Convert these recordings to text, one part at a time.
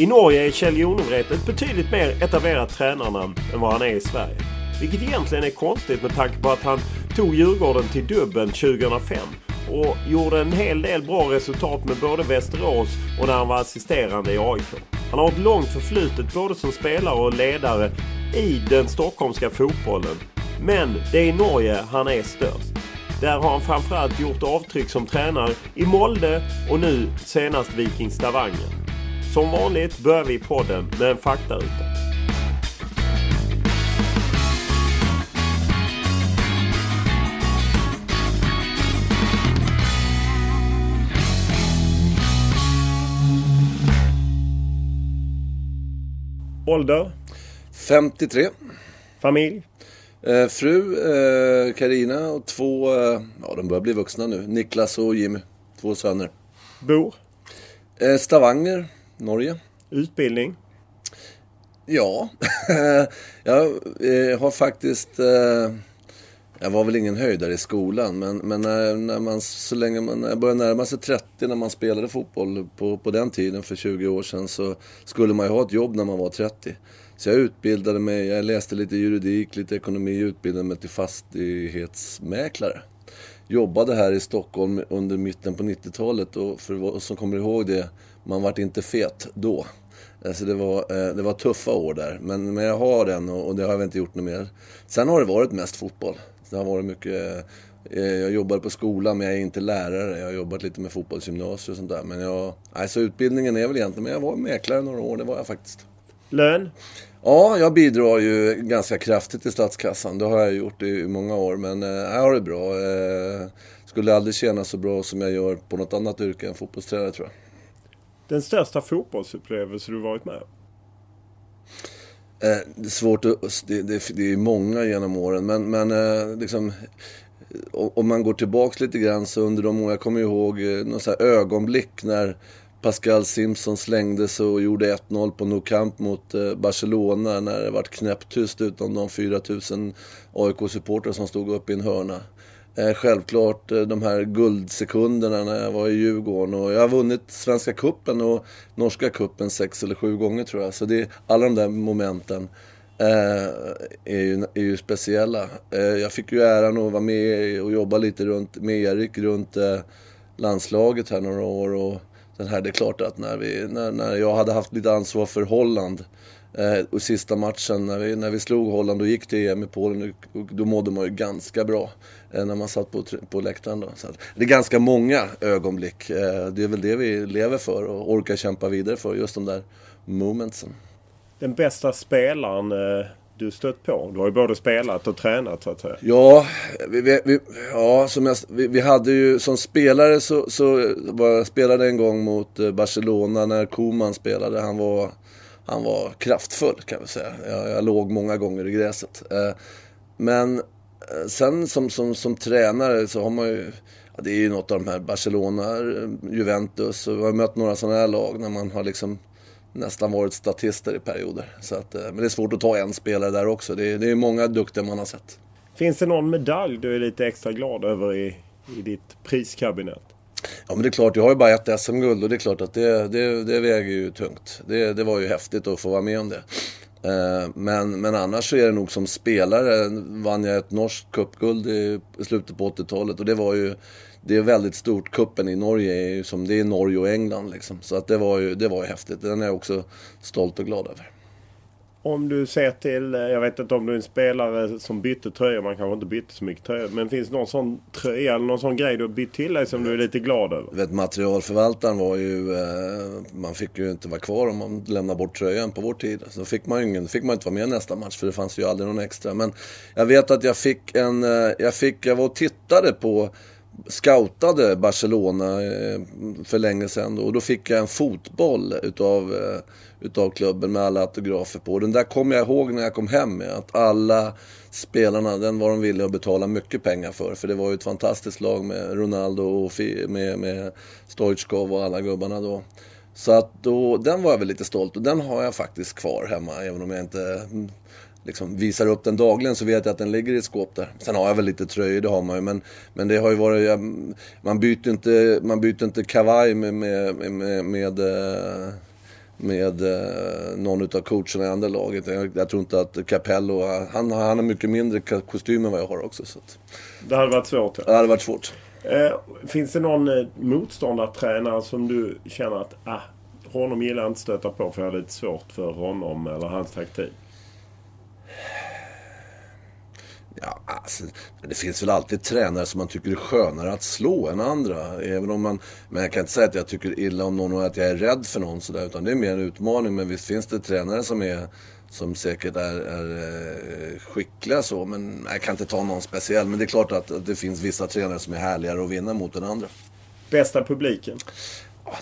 I Norge är Kjell Jonevret ett betydligt mer etablerat tränarnamn än vad han är i Sverige. Vilket egentligen är konstigt med tanke på att han tog Djurgården till dubben 2005 och gjorde en hel del bra resultat med både Västerås och när han var assisterande i AIK. Han har ett långt förflutet både som spelare och ledare i den stockholmska fotbollen. Men det är i Norge han är störst. Där har han framförallt gjort avtryck som tränare i Molde och nu senast Viking Stavanger. Som vanligt börjar vi podden med en faktaruta. Ålder? 53. Familj? Eh, fru Karina eh, och två, eh, ja de börjar bli vuxna nu, Niklas och Jimmy. Två söner. Bor? Eh, Stavanger, Norge. Utbildning? Ja, jag eh, har faktiskt... Eh, jag var väl ingen höjdare i skolan, men, men när, när, man, så länge man när började närma sig 30 när man spelade fotboll på, på den tiden för 20 år sedan så skulle man ju ha ett jobb när man var 30. Så jag utbildade mig, jag läste lite juridik, lite ekonomi, utbildade mig till fastighetsmäklare. Jobbade här i Stockholm under mitten på 90-talet och för som kommer ihåg det, man vart inte fet då. Alltså det, var, eh, det var tuffa år där, men, men jag har den och, det har jag inte gjort något mer. Sen har det varit mest fotboll. Det har varit mycket... Eh, jag jobbar på skolan men jag är inte lärare. Jag har jobbat lite med fotbollsgymnasium och sånt där. Men jag... Alltså utbildningen är väl egentligen... Men jag var mäklare några år, det var jag faktiskt. Lön? Ja, jag bidrar ju ganska kraftigt till statskassan. Det har jag gjort i många år. Men eh, jag har det bra. Eh, skulle aldrig tjäna så bra som jag gör på något annat yrke än fotbollstränare tror jag. Den största fotbollsupplevelse du varit med om? Eh, det är svårt att... Det, det, det är många genom åren, men, men eh, liksom... Om man går tillbaks lite grann så under de år, jag kommer ihåg eh, något så här ögonblick när Pascal Simpson slängdes och gjorde 1-0 på Nou Camp mot eh, Barcelona när det vart knäpptyst utom de 4000 AIK-supportrar som stod upp i en hörna. Eh, självklart eh, de här guldsekunderna när jag var i Djurgården. Och jag har vunnit Svenska Kuppen och Norska Kuppen sex eller sju gånger tror jag. Så det, alla de där momenten eh, är, ju, är ju speciella. Eh, jag fick ju äran att vara med och jobba lite runt, med Erik runt eh, landslaget här några år. Och den här, det är klart att när, vi, när, när jag hade haft lite ansvar för Holland Eh, och sista matchen när vi, när vi slog Holland och gick till EM i Polen, då mådde man ju ganska bra. Eh, när man satt på, på läktaren då. Så det är ganska många ögonblick. Eh, det är väl det vi lever för och orkar kämpa vidare för, just de där momentsen. Den bästa spelaren eh, du stött på? Du har ju både spelat och tränat så att säga. Ja, vi, vi, ja som jag, vi, vi, hade ju som spelare så, så jag spelade en gång mot Barcelona när Koman spelade. Han var han var kraftfull kan vi säga. Jag, jag låg många gånger i gräset. Men sen som, som, som tränare så har man ju, ja, det är ju något av de här Barcelona, Juventus och vi har mött några sådana här lag när man har liksom nästan varit statister i perioder. Så att, men det är svårt att ta en spelare där också. Det är, det är många duktiga man har sett. Finns det någon medalj du är lite extra glad över i, i ditt priskabinett? Ja men det är klart, jag har ju bara ett SM-guld och det är klart att det, det, det väger ju tungt. Det, det var ju häftigt att få vara med om det. Eh, men, men annars så är det nog som spelare vann jag ett norskt cupguld i, slutet på 80-talet och det var ju det är väldigt stort. Kuppen i Norge är ju som det är Norge och England liksom. Så att det var ju, det var ju häftigt. Den är jag också stolt och glad över. Om du ser till, eh, jag vet inte om du är en spelare som bytte tröjor, man kanske inte bytte så mycket tröjor. Men finns det någon sån tröja eller någon sån grej du har bytt till dig som du är lite glad över? Vet, materialförvaltaren var ju, eh, man fick ju inte vara kvar om man lämnade bort tröjan på vår tid. Så fick man ju ingen, fick man inte vara med nästa match för det fanns ju aldrig någon extra. Men jag vet att jag fick en, eh, jag fick, jag var och tittade på scoutade Barcelona för länge sedan och då fick jag en fotboll utav, utav klubben med alla autografer på. Den där kommer jag ihåg när jag kom hem med att alla spelarna, den var de villiga att betala mycket pengar för. För det var ju ett fantastiskt lag med Ronaldo och med, med Stoichkov och alla gubbarna då. Så att då, den var jag väl lite stolt och den har jag faktiskt kvar hemma även om jag inte mm, liksom visar upp den dagligen så vet jag att den ligger i ett skåp där. Sen har jag väl lite tröjor, det har man ju. Men, men det har ju varit, man byter inte, man byter inte kavaj med, med, med, med eh, med eh, någon av coacherna i andra laget. Jag, jag, tror inte att Capello, han, han har mycket mindre kostym än vad jag har också. Så att... Det hade varit svårt? Ja. Det hade varit svårt. Eh, finns det någon eh, motståndartränare som du känner att ah, honom gillar jag inte stöta på för jag har lite svårt för honom eller hans taktik? Ja, alltså, det finns väl alltid tränare som man tycker är skönare att slå än andra. Även om man, men jag kan inte säga att jag tycker illa om någon och att jag är rädd för någon sådär. Utan det är mer en utmaning. Men visst finns det tränare som är som säkert är, är eh, skickliga så. Men jag kan inte ta någon speciell. Men det är klart att, det finns vissa tränare som är härligare att vinna mot än andra. Bästa publiken?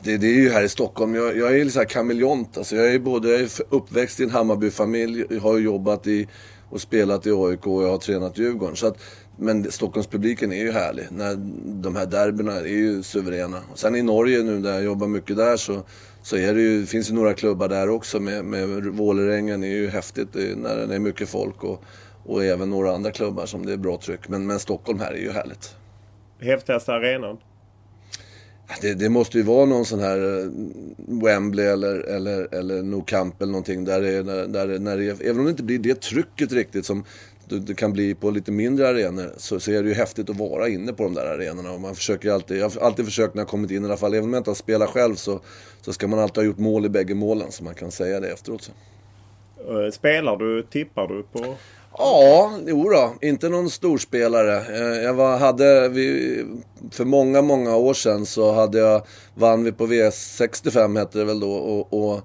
Det, det, är ju här i Stockholm. Jag, jag är lite kameleont. Alltså jag är både jag är uppväxt i en Hammarbyfamilj, har jobbat i och spelat i AIK och jag har tränat Djurgården. Så att, men Stockholmspubliken är ju härlig. När de här derbyna är ju suveräna. Sen i Norge nu där jag jobbar mycket där så, så är det ju, finns det några klubbar där också. Med, med Vålerengen är ju häftigt när det är mycket folk. Och, och även några andra klubbar som det är bra tryck. Men, men Stockholm här är ju härligt. Häftigaste arenan? Det, det, måste ju vara någon sån här eh, Wembley eller, eller, eller No Camp eller någonting. Där det, där när det, även om det inte blir det trycket riktigt som det kan bli på lite mindre arenor så, så är det ju häftigt att vara inne på de där arenorna. Och man försöker alltid, jag har alltid försökt när jag kommit in i alla fall, även om jag inte har spelat själv så, så ska man alltid ha gjort mål i bägge målen så man kan säga det efteråt. Så. Eh, spelar du, tippar du på Ja, jo då. Inte någon storspelare. Eh, jag var, hade, vi, för många, många år sedan så hade jag, vann vi på V65 hette det väl då och, och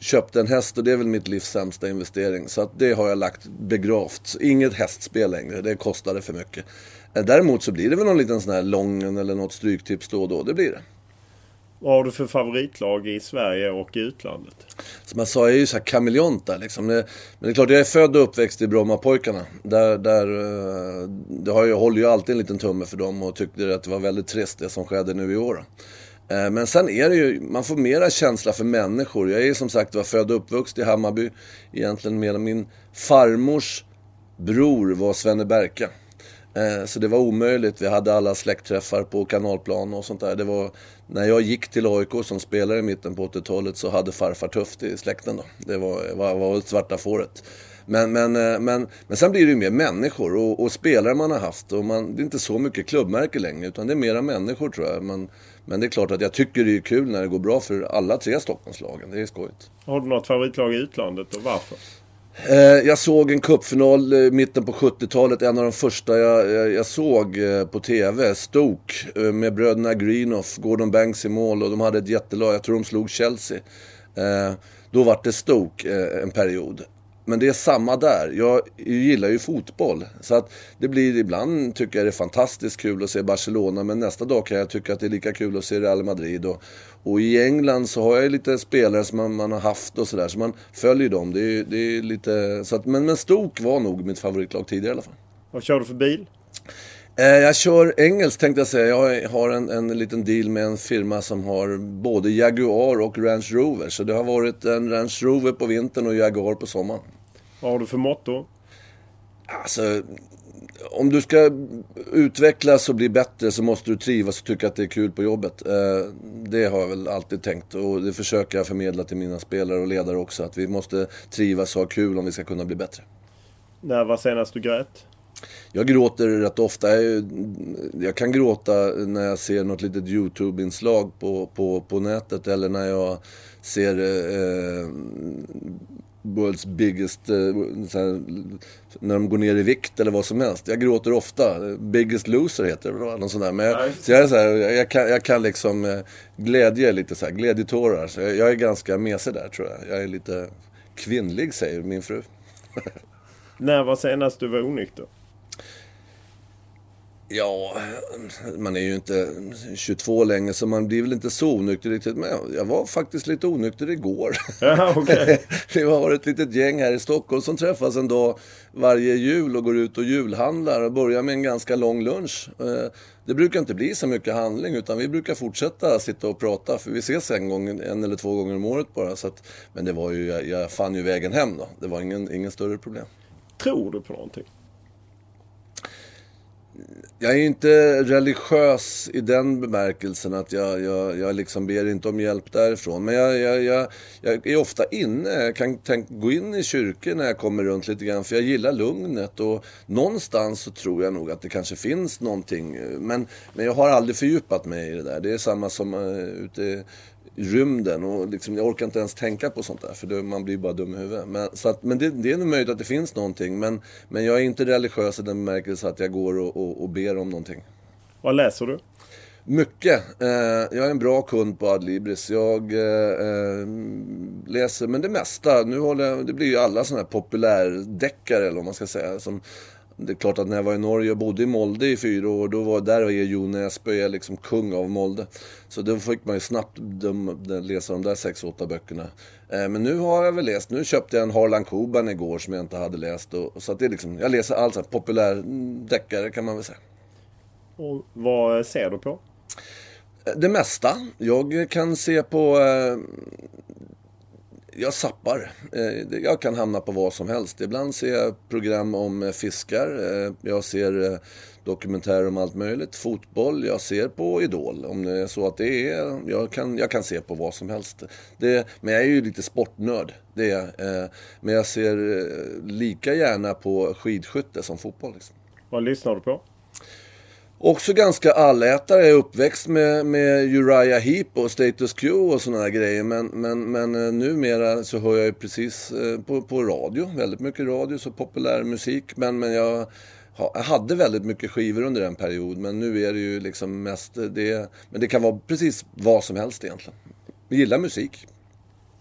köpte en häst och det är väl mitt livs sämsta investering. Så att det har jag lagt begravt. Inget hästspel längre, det kostade för mycket. Eh, däremot så blir det väl någon liten sån här Lången eller något stryktips då och då, det blir det. Vad har du för favoritlag i Sverige och i utlandet? Som jag sa, jag är ju så här kameleont där liksom. men det är klart, jag är född och uppväxt i Brommapojkarna. Där, där, eh, det har, jag håller ju alltid en liten tumme för dem och tyckte att det var väldigt trist det som skedde nu i år. Eh, men sen är det ju, man får mera känsla för människor. Jag är som sagt var född och uppvuxen i Hammarby. Egentligen med min farmors bror var Svenne Berka. Eh, så det var omöjligt. Vi hade alla släktträffar på kanalplan och sånt där. Det var, när jag gick till AIK som spelare i mitten på 80-talet så hade farfar tufft i släkten då. Det var, var, var svarta fåret. Men, men, eh, men, men sen blir det ju mer människor och, och spelare man har haft. Och man, det är inte så mycket klubbmärke längre utan det är mera människor tror jag. Man, men det är klart att jag tycker det är kul när det går bra för alla tre Stockholmslagen. Det är skojigt. Har du något favoritlag i utlandet och varför? Eh, jag såg en cupfinal i mitten på 70-talet, en av de första jag, jag, jag såg eh, på TV. Stoke med bröderna Greenoff, Gordon Banks i mål och de hade ett jättelag, jag tror de slog Chelsea. Då var det Stoke en period. Men det är samma där. Jag gillar ju fotboll. Så att det blir ibland, tycker jag det är fantastiskt kul att se Barcelona. Men nästa dag kan jag tycka att det är lika kul att se Real Madrid. Och, och i England så har jag lite spelare som man, man har haft och sådär. Så man följer dem. Det är, det är lite, så att, men, men Stoke var nog mitt favoritlag tidigare i alla fall. Vad kör du för bil? Eh, jag kör engelskt tänkte jag säga. Jag har en, en liten deal med en firma som har både Jaguar och Range Rover. Så det har varit en Range Rover på vintern och Jaguar på sommaren. Vad har du för motto? Alltså, om du ska utvecklas och bli bättre så måste du trivas och tycka att det är kul på jobbet. Eh, det har jag väl alltid tänkt och det försöker jag förmedla till mina spelare och ledare också. Att vi måste trivas och ha kul om vi ska kunna bli bättre. När var senast du grät? Jag gråter rätt ofta. Jag, jag kan gråta när jag ser något litet YouTube-inslag på, på, på nätet eller när jag ser eh, World's biggest, eh, här, när de går ner i vikt eller vad som helst. Jag gråter ofta. Biggest loser heter det väl? Någon sån där. Men jag, så jag, är så här, jag, kan, jag kan liksom eh, glädje lite så här, glädjetårar. Så jag, jag är ganska mesig där tror jag. Jag är lite kvinnlig säger min fru. när var senast du var onykter? Ja, man är ju inte 22 längre så man blir väl inte så onykter riktigt. Men jag var faktiskt lite onykter igår. Ja, okay. Vi har ett litet gäng här i Stockholm som träffas en dag varje jul och går ut och julhandlar och börjar med en ganska lång lunch. Eh, det brukar inte bli så mycket handling utan vi brukar fortsätta sitta och prata för vi ses en gång, en eller två gånger om året bara. Så att, men det var ju, jag, jag fann ju vägen hem då. Det var ingen, ingen större problem. Tror du på någonting? Jag är inte religiös i den bemärkelsen att jag, jag, jag liksom ber inte om hjälp därifrån. Men jag, jag, jag, jag är ofta inne, jag kan tänk, gå in i kyrkor när jag kommer runt lite grann för jag gillar lugnet och någonstans så tror jag nog att det kanske finns någonting. Men, men jag har aldrig fördjupat mig i det där. Det är samma som uh, ute rymden och liksom, jag orkar inte ens tänka på sånt där för det, man blir bara dum i huvudet. Men, så att, men det, det är nog möjligt att det finns någonting men, men jag är inte religiös i den bemärkelsen att jag går och, och, och ber om någonting. Vad läser du? Mycket. Eh, jag är en bra kund på Adlibris. Jag eh, eh, läser, men det mesta. Nu håller jag, det blir ju alla sådana här populärdeckare eller vad man ska säga. Som det är klart att när jag var i Norge och bodde i Molde i fyra år, då var där och Jo Näsby liksom kung av Molde. Så då fick man ju snabbt de, de, läsa de där sex, åtta böckerna. Eh, men nu har jag väl läst, nu köpte jag en Harlan Coban igår som jag inte hade läst. Och, så att det är liksom, jag läser allt sånt populär deckare kan man väl säga. Och vad ser du på? Det mesta. Jag kan se på eh, jag sappar. Eh, jag kan hamna på vad som helst. Ibland ser jag program om eh, fiskar. Eh, jag ser dokumentärer om allt möjligt. Fotboll. Jag ser på Idol. Om det är så att det är. Jag kan, jag kan se på vad som helst. Det, men jag är ju lite sportnörd. Det är Men jag ser lika gärna på skidskytte som fotboll. Liksom. Vad lyssnar du på? Också ganska allätare. Jag är uppväxt med, med Uriah Heep och Status Quo och sådana grejer. Men, men, men eh, numera så hör jag ju precis eh, på, på radio. Väldigt mycket radio, så populär musik. Men, men jag, jag hade väldigt mycket skivor under en period. Men nu är det ju liksom mest eh, det. Men det kan vara precis vad som helst egentligen. Jag gillar musik.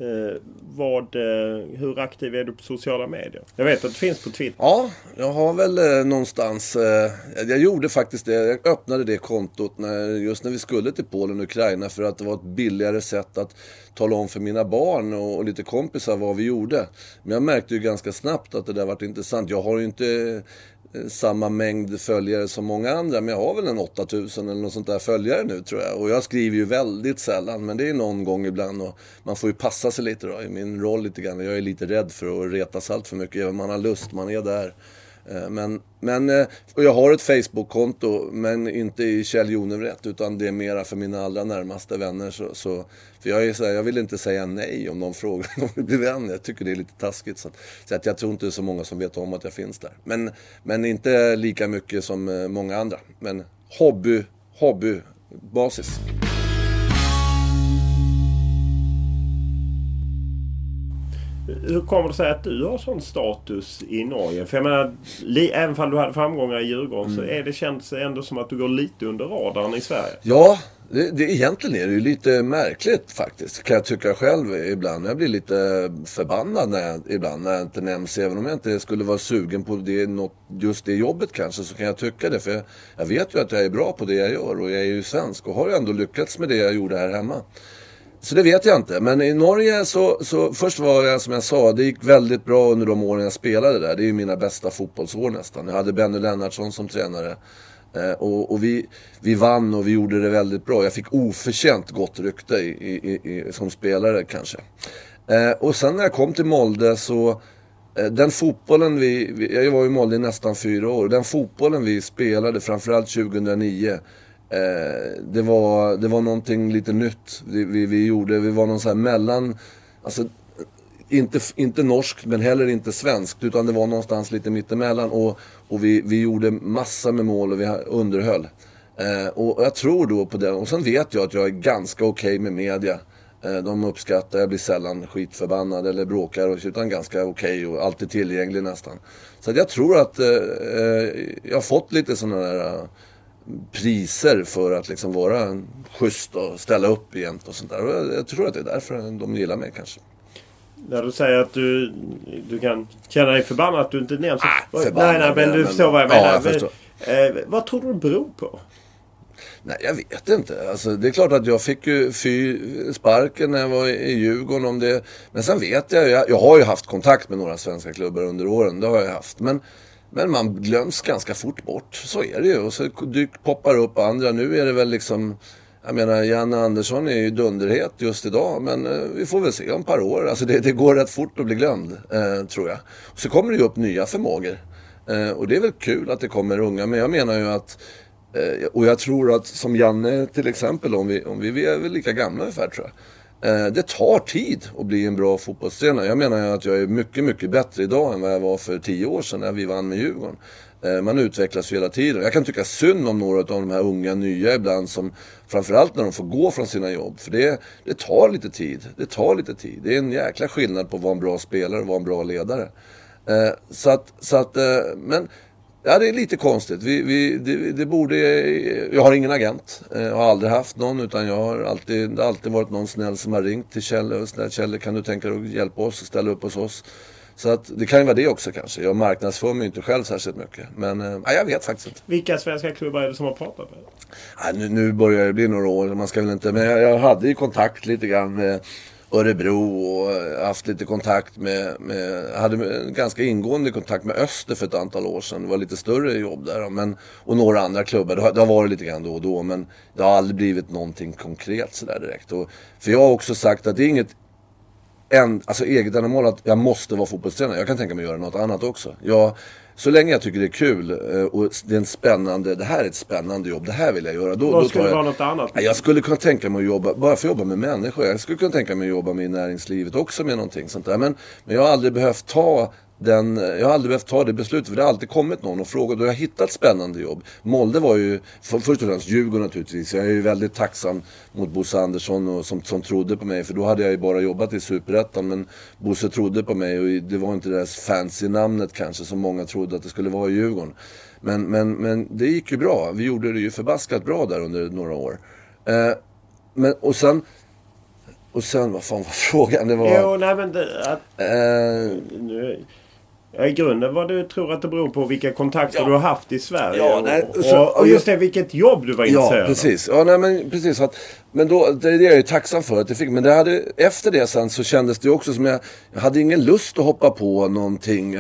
Eh, vad, eh, hur aktiv är du på sociala medier? Jag vet att det finns på Twitter. Ja, jag har väl eh, någonstans. Eh, jag gjorde faktiskt det. Jag öppnade det kontot när, just när vi skulle till Polen och Ukraina för att det var ett billigare sätt att tala om för mina barn och, och lite kompisar vad vi gjorde. Men jag märkte ju ganska snabbt att det där var intressant. Jag har ju inte Eh, samma mängd följare som många andra. Men jag har väl en 8000 eller något sånt där följare nu tror jag. Och jag skriver ju väldigt sällan. Men det är någon gång ibland. Och man får ju passa sig lite då i min roll lite grann. Jag är lite rädd för att retas allt för mycket. Man har lust, man är där. Eh, men, men eh, och jag har ett Facebook-konto, men inte i Kjell Jonevret, utan det är mera för mina allra närmaste vänner. Så, så för jag, är så här, jag vill inte säga nej om någon frågar om jag vill bli vän. Jag tycker det är lite taskigt. Så, att, så att jag tror inte det är så många som vet om att jag finns där. Men, men inte lika mycket som eh, många andra. Men hobby, hobbybasis. Hur kommer det sig att du har sån status i Norge? För jag menar, även om du hade framgångar i Djurgården mm. så är det känns ändå som att du går lite under radarn i Sverige. Ja, det, det, egentligen är det ju lite märkligt faktiskt. Kan jag tycka själv ibland. Jag blir lite förbannad när jag, ibland när jag inte nämns. Även om jag inte skulle vara sugen på det, något, just det jobbet kanske så kan jag tycka det. För jag, jag vet ju att jag är bra på det jag gör och jag är ju svensk och har ju ändå lyckats med det jag gjorde här hemma så det vet jag inte. Men i Norge så, så först var jag som jag sa, det gick väldigt bra under de åren jag spelade där. Det är ju mina bästa fotbollsår nästan. Jag hade Benny Lennartsson som tränare. Eh, och, och vi, vi vann och vi gjorde det väldigt bra. Jag fick oförtjänt gott rykte i, i, i, som spelare kanske. Eh, och sen när jag kom till Molde så eh, den fotbollen vi, vi, jag var i Molde i nästan fyra år. Den fotbollen vi spelade, framförallt 2009. Eh, det, var, det var någonting lite nytt vi, vi, vi gjorde. Vi var någon sån här mellan, alltså inte, inte norskt men heller inte svenskt. Utan det var någonstans lite mittemellan. Och, och vi, vi gjorde massor med mål och vi underhöll. Eh, och jag tror då på det. Och sen vet jag att jag är ganska okej okay med media. Eh, de uppskattar, jag blir sällan skitförbannad eller bråkar. Utan ganska okej okay och alltid tillgänglig nästan. Så jag tror att eh, eh, jag har fått lite sådana där eh, priser för att liksom vara schysst och ställa upp jämt och sånt där. Jag, tror att det är därför de gillar mig kanske. När du säger att du, du kan känna dig förbannad att du inte nämns. Ah, förbannad, nej, nej, men du förstår vad jag menar. Ja, jag men, eh, vad tror du det beror på? Nej, jag vet inte. Alltså, det är klart att jag fick ju fy sparken när jag var i Djurgården om det. Men sen vet jag, jag, jag har ju haft kontakt med några svenska klubbar under åren. Det har jag haft. Men, men man glöms ganska fort bort. Så är det ju. Och så dyk, poppar upp andra. Nu är det väl liksom jag menar, Janne Andersson är ju dunderhet just idag, men eh, vi får väl se om ett par år. Alltså det, det går rätt fort att bli glömd, eh, tror jag. Och så kommer det ju upp nya förmågor. Eh, och det är väl kul att det kommer unga, men jag menar ju att eh, och jag tror att som Janne till exempel, om vi, om vi, vi är väl lika gamla ungefär tror jag. Eh, det tar tid att bli en bra fotbollstränare. Jag menar ju att jag är mycket, mycket bättre idag än vad jag var för tio år sedan när vi vann med Djurgården. Eh, man utvecklas ju hela tiden. Jag kan tycka synd om några av de här unga nya ibland som framförallt när de får gå från sina jobb. För det, det tar lite tid. Det tar lite tid. Det är en jäkla skillnad på att vara en bra spelare och vara en bra ledare. Eh, så att, så att men Ja, det är lite konstigt. Vi, vi, det, det, borde... Jag har ingen agent. Jag har aldrig haft någon. Utan jag har alltid, det har alltid varit någon snäll som har ringt till Kjell och snäll Kjell, kan du tänka dig att hjälpa oss och ställa upp hos oss? Så att det kan ju vara det också kanske. Jag marknadsför mig inte själv särskilt mycket. Men äh, jag vet faktiskt inte. Vilka svenska klubbar är det som har pratat med dig? nu, nu börjar det bli några år. Man ska väl inte... Men jag, jag hade ju kontakt lite grann med Örebro och haft lite kontakt med, med hade ganska ingående kontakt med Öster för ett antal år sedan. Det var lite större jobb där. Men, och några andra klubbar. Det har, det har varit lite grann då och då. Men det har aldrig blivit någonting konkret sådär direkt. Och, för jag har också sagt att det är inget en, alltså eget ändamål att jag måste vara fotbollstränare. Jag kan tänka mig att göra något annat också. Jag, så länge jag tycker det är kul eh, och det är en spännande, det här är ett spännande jobb, det här vill jag göra. Då, Vad då skulle jag, vara något annat? Jag skulle kunna tänka mig att jobba, bara för att jobba med människor. Jag skulle kunna tänka mig att jobba med näringslivet också med någonting sånt där. Men, men jag har aldrig behövt ta den, jag har aldrig behövt ta det beslutet för det har alltid kommit någon och frågat och jag har hittat spännande jobb. Molde var ju, för, först och främst Djurgården naturligtvis. Jag är ju väldigt tacksam mot Bosse Andersson och, som, som trodde på mig för då hade jag ju bara jobbat i Superettan men Bosse trodde på mig och det var inte det där fancy namnet kanske som många trodde att det skulle vara i Djurgården. Men, men, men det gick ju bra. Vi gjorde det ju förbaskat bra där under några år. Eh, men, och sen och sen, vad fan var frågan? Det var... Jo, nej men det, att, eh, nu, I grunden vad du tror att det beror på vilka kontakter ja. du har haft i Sverige. Ja, nej, så, och, och, just det, vilket jobb du var intresserad av. Ja, precis. Ja, nej, men, precis att, men då, det är jag ju tacksam för att jag fick. Men det hade, efter det sen så kändes det också som jag, jag hade ingen lust att hoppa på någonting.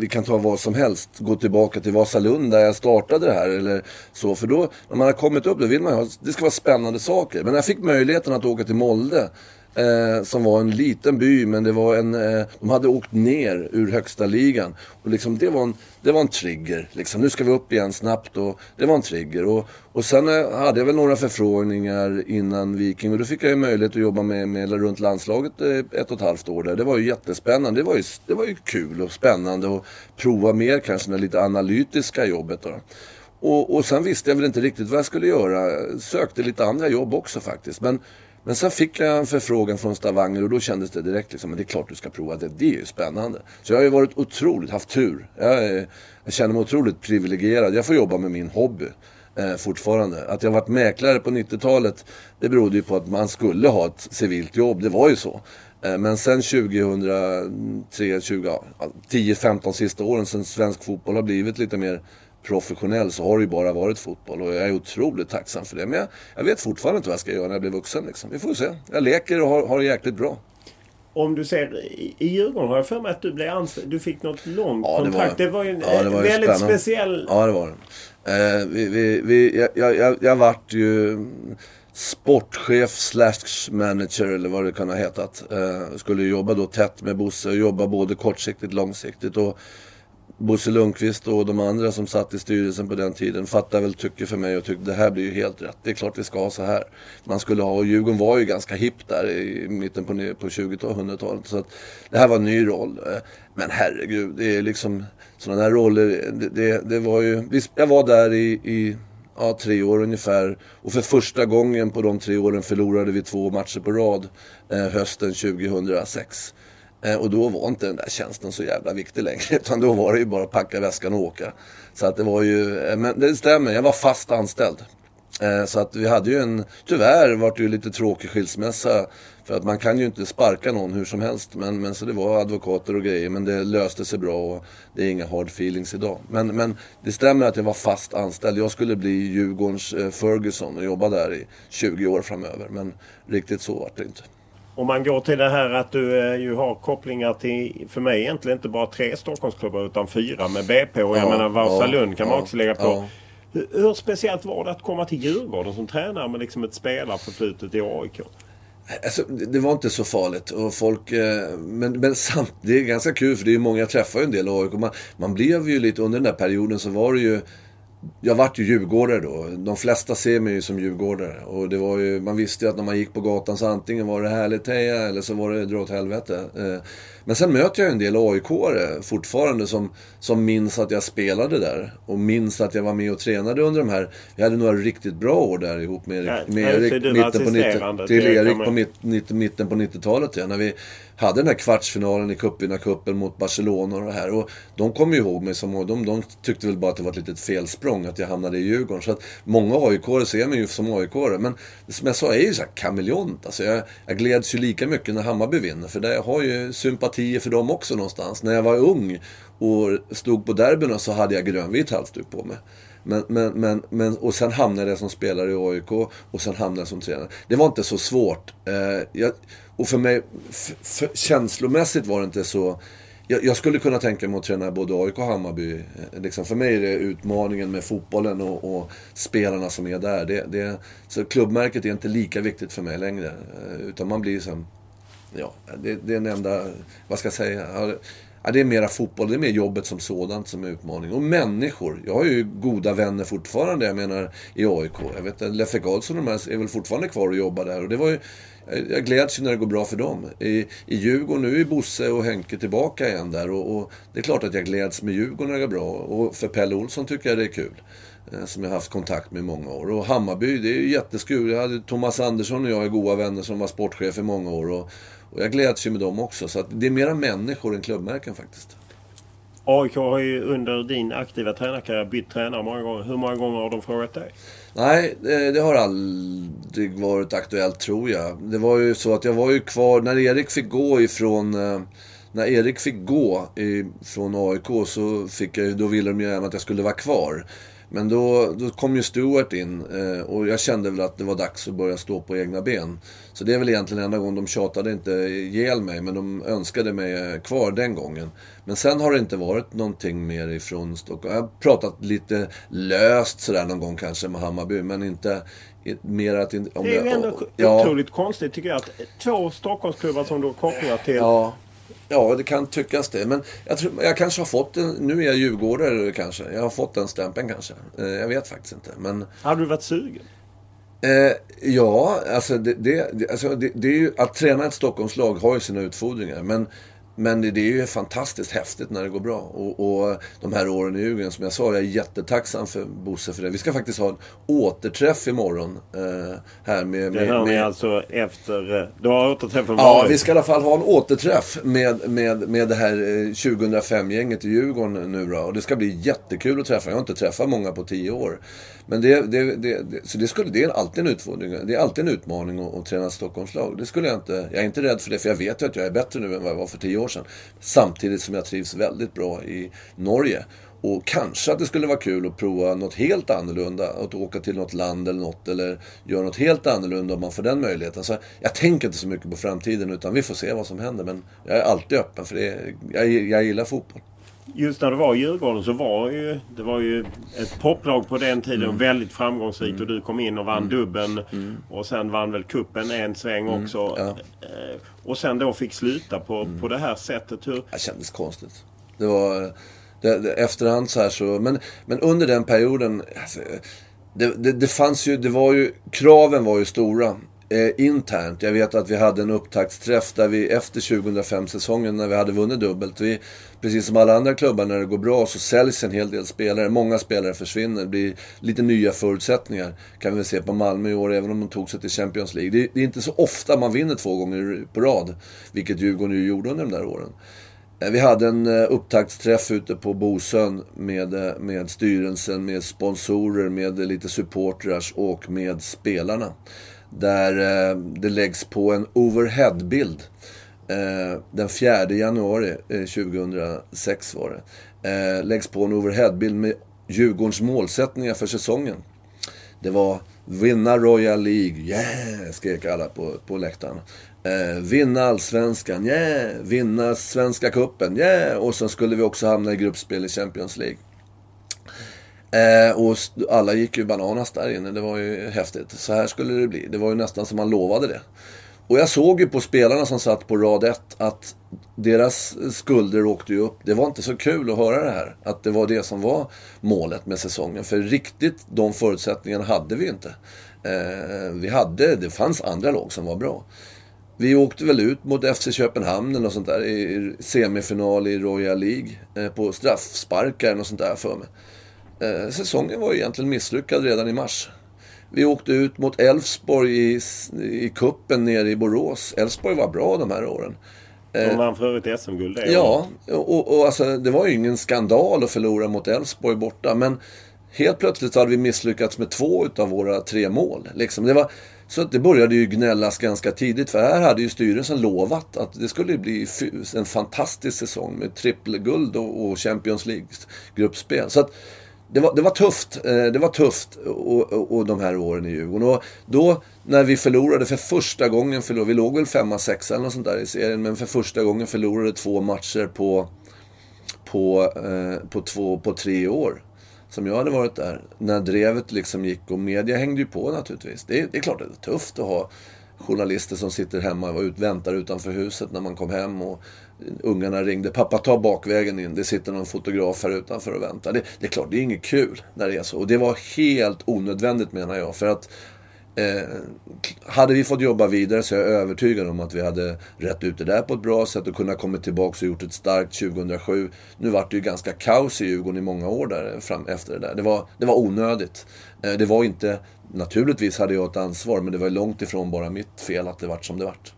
Vi kan ta vad som helst. Gå tillbaka till Vasalund där jag startade det här eller så. För då, när man har kommit upp, då vill man ju ha, det ska vara spännande saker. Men när jag fick möjligheten att åka till Molde Eh, som var en liten by men det var en, eh, de hade åkt ner ur högsta ligan. Och liksom, det, var en, det var en trigger. Liksom. Nu ska vi upp igen snabbt och det var en trigger. Och, och sen eh, hade jag väl några förfrågningar innan Viking och då fick jag ju möjlighet att jobba med, med runt landslaget eh, ett och ett halvt år där. Det var ju jättespännande. Det var ju, det var ju kul och spännande och prova mer kanske det lite analytiska jobbet. Då. Och, och sen visste jag väl inte riktigt vad jag skulle göra. Sökte lite andra jobb också faktiskt. Men men sen fick jag en förfrågan från Stavanger och då kändes det direkt liksom, men det är klart du ska prova det. Det är ju spännande. Så jag har ju varit otroligt, haft tur. Jag, är, jag känner mig otroligt privilegierad. Jag får jobba med min hobby eh, fortfarande. Att jag varit mäklare på 90-talet, det berodde ju på att man skulle ha ett civilt jobb. Det var ju så. Eh, men sen 2003, 20, 10-15 sista åren sen svensk fotboll har blivit lite mer professionell så har det ju bara varit fotboll och jag är otroligt tacksam för det. Men jag, jag vet fortfarande inte vad jag ska göra när jag blir vuxen. Liksom. Vi får se. Jag leker och har, har det jäkligt bra. Om du ser i Djurgården har jag för mig att du blev anställd. Du fick något långt Ja, det kontrakt. var- Det var ju en ja, det var väldigt spännande. speciell... Ja, det var det. Eh, vi, vi, vi, jag, jag, jag, jag vart ju sportchef slash manager eller vad det kan ha hetat. Eh, skulle jobba då tätt med Bosse och jobba både kortsiktigt och långsiktigt. Och Bosse Lundqvist och de andra som satt i styrelsen på den tiden fattade väl tycke för mig och tyckte det här blir ju helt rätt. Det är klart vi ska ha så här. Man skulle ha, och Djurgården var ju ganska hipp där i mitten på, på 20-talet, Så att det här var en ny roll. Men herregud, det är liksom sådana här roller. Det, det, det var ju, jag var där i, i ja, tre år ungefär. Och för första gången på de tre åren förlorade vi två matcher på rad eh, hösten 2006. Eh, och då var inte den där tjänsten så jävla viktig längre. Utan då var det ju bara att packa väskan och åka. Så att det var ju, eh, men det stämmer, jag var fast anställd. Eh, så att vi hade ju en, tyvärr vart det ju lite tråkig skilsmässa. För att man kan ju inte sparka någon hur som helst. Men, men så det var advokater och grejer. Men det löste sig bra och det är inga hard feelings idag. Men, men det stämmer att jag var fast anställd. Jag skulle bli Djurgårdens Ferguson och jobba där i 20 år framöver. Men riktigt så vart det inte. Om man går till det här att du eh, ju har kopplingar till, för mig egentligen inte bara tre Stockholmsklubbar utan fyra med BP. Och jag Ja, menar Vasalund ja, kan man också lägga på. Hur, hur speciellt var det att komma till Djurgården som tränare med liksom ett spelarförflutet i AIK? Alltså, det var inte så farligt. Och folk, eh, men, men samt, det är ganska kul för det är många, jag träffar ju en del AIK. Man, man blev ju lite, under den där perioden så var det ju jag vart ju djurgårdare då. De flesta ser mig ju som djurgårdare. Och det var ju, man visste ju att när man gick på gatan så antingen var det härligt heja eller så var det dra åt helvete. Eh, men sen möter jag en del AIK-are fortfarande som, som minns att jag spelade där. Och minns att jag var med och tränade under de här. Vi hade några riktigt bra år där ihop med Erik. Med ja, Erik mitten på 90, assisterande till Erik på mitt, mitt, mitten på 90-talet. Ja, när vi hade den här kvartsfinalen i cupvinnarcupen mot Barcelona och det här. Och de kom ju ihåg mig som, de, de tyckte väl bara att det var ett litet felsprång att jag hamnade i Djurgården. Så att många aik ser mig ju som aik Men som jag sa, jag är ju så här kameleont. Alltså jag, jag gläds ju lika mycket när Hammarby vinner. För där jag har ju sympatier för dem också någonstans. När jag var ung och stod på derbyna så hade jag grönvit halsduk på mig. Men, men, men, men, och sen hamnade jag som spelare i AIK och sen hamnade jag som tränare. Det var inte så svårt. Eh, jag, och för mig, för, känslomässigt var det inte så... Jag, jag skulle kunna tänka mig att träna både AIK och Hammarby. Eh, Liksom för mig är det utmaningen med fotbollen och, och spelarna som är där. Det, det, så klubbmärket är inte lika viktigt för mig längre. Eh, utan man blir som... Ja, det, det är en enda... Vad ska jag säga? Ja, det är mera fotboll, det är mer jobbet som sådant som är utmaning. Och människor. Jag har ju goda vänner fortfarande, jag menar i AIK. Jag vet att Leffe Karlsson och de här är väl fortfarande kvar och jobbar där. Och det var ju, jag- gläds ju när det går bra för dem. I, i Djurgården, nu är Bosse och Henke tillbaka igen där. Och, och det är klart att jag gläds med Djurgården när det går bra. Och för Pelle Olsson tycker jag det är kul. Eh, som jag har haft kontakt med i många år. Och Hammarby, det är ju jätteskul. Jag hade Thomas Andersson och jag är goda vänner som var sportchef i många år. Och, och jag gläds ju med dem också. Så det är mera människor än klubbmärken faktiskt. AIK har ju under din aktiva tränarkarriär bytt tränare många gånger. Hur många gånger har de frågat dig? Nej, det, har aldrig varit aktuellt tror jag. Det var ju så att jag var ju kvar, när Erik fick gå ifrån... eh, När Erik fick gå från AIK så fick jag, då ville de ju gärna att jag skulle vara kvar. Men då, då kom ju Stuart in eh, och jag kände väl att det var dags att börja stå på egna ben. Så det är väl egentligen enda gången de tjatade inte ihjäl mig, men de önskade mig eh, kvar den gången. Men sen har det inte varit någonting mer ifrån Stockholm. Jag har pratat lite löst sådär någon gång kanske med Hammarby, men inte mer att... Om Det är ju ändå ja, otroligt konstigt tycker jag att två Stockholmsklubbar som du har kopplingar till. ja, ja, det kan tyckas det. Men jag, tror, jag kanske har fått en... Nu är jag djurgårdare kanske. Jag har fått den stämpeln kanske. Eh, Jag vet faktiskt inte. Men... Hade du varit sugen? Eh, ja, alltså, det, det, alltså det, det är ju, att träna ett Stockholmslag har ju sina utfordringar. Men, men det, det är ju fantastiskt häftigt när det går bra. Och, och de här åren i Djurgården, som jag sa, jag är jättetacksam för Bosse för det. Vi ska faktiskt ha en återträff imorgon. Eh, här med, Det med, hör ni med, alltså efter... eh, Du har återträffen Ja, varit. vi ska i alla fall ha en återträff med, med, med det här eh, 2005-gänget i Djurgården nu då. Och det ska bli jättekul att träffa. Jag har inte träffat många på tio år. Men det, det, det, det, så det, skulle, det är alltid en utmaning. Det är alltid en utmaning att, att träna Stockholmslag. Det skulle jag inte... Jag är inte rädd för det, för jag vet ju att jag är bättre nu än vad jag var för tio år sedan. Samtidigt som jag trivs väldigt bra i Norge. Och kanske att det skulle vara kul att prova något helt annorlunda. Att åka till något land eller något. Eller göra något helt annorlunda om man får den möjligheten. Så jag tänker inte så mycket på framtiden utan vi får se vad som händer. Men jag är alltid öppen för det. Jag, jag gillar fotboll. Just när du var Djurgården så var ju, det var ju ett poplag på den tiden. Mm. Väldigt framgångsrikt mm. och du kom in och vann mm. dubben. Mm. Och sen vann väl kuppen en sväng mm. också. Ja. Eh, och sen då fick sluta på, mm. på det här sättet. Hur... Det kändes konstigt. Det var det, det, efterhand så här så. Men, men under den perioden. Alltså, det, det, det, fanns ju, det var ju, kraven var ju stora. Eh, internt. Jag vet att vi hade en upptaktsträff där vi efter 2005-säsongen när vi hade vunnit dubbelt. Vi, precis som alla andra klubbar när det går bra så säljs en hel del spelare. Många spelare försvinner. Det blir lite nya förutsättningar. Kan vi väl se på Malmö i år, även om de tog sig till Champions League. Det, det är inte så ofta man vinner två gånger på rad. Vilket Djurgården ju gjorde under de där åren. Eh, vi hade en eh, upptaktsträff ute på Bosön med, eh, med styrelsen, med sponsorer, med lite supportrar och med spelarna. Där eh, det läggs på en overheadbild. Eh, den 4 januari eh, 2006 var det. Läggs på en overheadbild med Djurgårdens målsättningar för säsongen. Det var vinna Royal League, yeah! skrek alla på, på läktaren. Eh, vinna allsvenskan, yeah! Vinna Svenska Cupen, yeah! Och sen skulle vi också hamna i gruppspel i Champions League. Eh, och alla gick ju bananas där inne. Det var ju häftigt. Så här skulle det bli. Det var ju nästan som man lovade det. Och jag såg ju på spelarna som satt på rad 1 att deras skulder åkte ju upp. Det var inte så kul att höra det här. Att det var det som var målet med säsongen. För riktigt de förutsättningarna hade vi inte. Eh, vi hade, det fanns andra lag som var bra. Vi åkte väl ut mot FC Köpenhamn och sånt där i semifinal i Royal League. Eh, på straffsparkar och sånt där för mig. Eh, säsongen var egentligen misslyckad redan i mars. Vi åkte ut mot Elfsborg i, i kuppen nere i Borås. Elfsborg var bra de här åren. De vann för övrigt SM-guld det Ja, och, och alltså, det var ju ingen skandal att förlora mot Elfsborg borta. Men helt plötsligt hade vi misslyckats med två utav våra tre mål. Liksom. Det var, så det började ju gnällas ganska tidigt. För här hade ju styrelsen lovat att det skulle bli en fantastisk säsong med trippelguld och Champions League-gruppspel. Så att det var, det var tufft. Eh, det var tufft och, och, och de här åren i Djurgården. Och då när vi förlorade för första gången, förlorade, vi låg väl femma, sexa eller något sånt där i serien. Men för första gången förlorade två matcher på, på, eh, på, två, på tre år som jag hade varit där. När drevet liksom gick och media hängde ju på naturligtvis. Det, det är klart att det är tufft att ha journalister som sitter hemma och ut, väntar utanför huset när man kom hem och ungarna ringde. Pappa ta bakvägen in, det sitter någon fotograf här utanför och väntar. Det, det är klart, det är inget kul när det är så. Och det var helt onödvändigt menar jag. För att Eh, hade vi fått jobba vidare så är jag övertygad om att vi hade rätt ut det där på ett bra sätt och kunnat komma tillbaka och gjort ett starkt 2007. Nu vart det ju ganska kaos i Djurgården i många år där, fram, efter det där. Det var, det var onödigt. Eh, det var inte, naturligtvis hade jag ett ansvar, men det var långt ifrån bara mitt fel att det vart som det vart.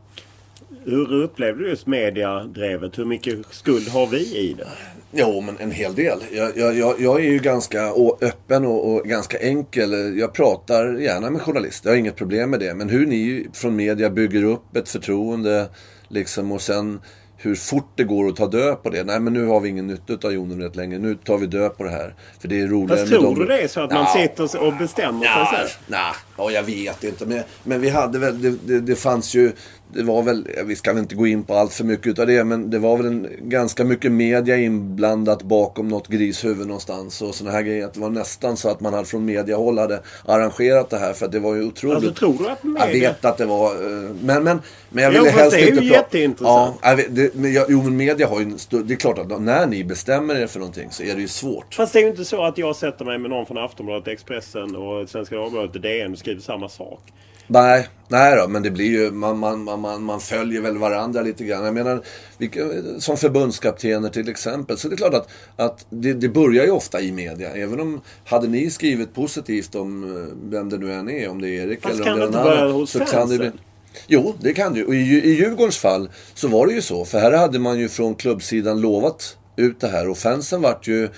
Hur upplevde du just mediadrevet? Hur mycket skuld har vi i det? Jo, men en hel del. Jag, jag, jag är ju ganska öppen och, och, ganska enkel. Jag pratar gärna med journalister. Jag har inget problem med det. Men hur ni från media bygger upp ett förtroende liksom, och sen hur fort det går att ta död på det. Nej men nu har vi ingen nytta av Jonevret längre. Nu tar vi död på det här. För det är roligare Fast tror du det är så att man sitter och bestämmer ja, sig själv? Nej, ja, jag vet inte. Men, men vi hade väl, det, det, det fanns ju det var väl, vi ska inte gå in på allt för mycket utav det, men det var väl en, ganska mycket media inblandat bakom något grishuvud någonstans och sådana här grejer. Det var nästan så att man hade från mediahåll hade arrangerat det här för att det var ju otroligt. Alltså tror du att media... Jag vet att det var, eh, men, men, men jag ville jo, helst inte prata. det är ju jätteintressant. Ja, vet, det, men jag, jo men media har ju, det är klart att när ni bestämmer er för någonting så är det ju svårt. Fast det är ju inte så att jag sätter mig med någon från Aftonbladet, Expressen och Svenska Dagbladet DN skriver samma sak. Nej, nej då, men det blir ju, man, man, man, man följer väl varandra lite grann. Jag menar, som förbundskaptener till exempel. Så det är klart att, att det, det, börjar ju ofta i media. Även om, hade ni skrivit positivt om eh, vem det nu än är, om det är Erik Fast eller om det är någon annan. Så kan det bli, Jo, det kan du. Och i, i Djurgårdens fall så var det ju så. För här hade man ju från klubbsidan lovat ut det här och fansen vart ju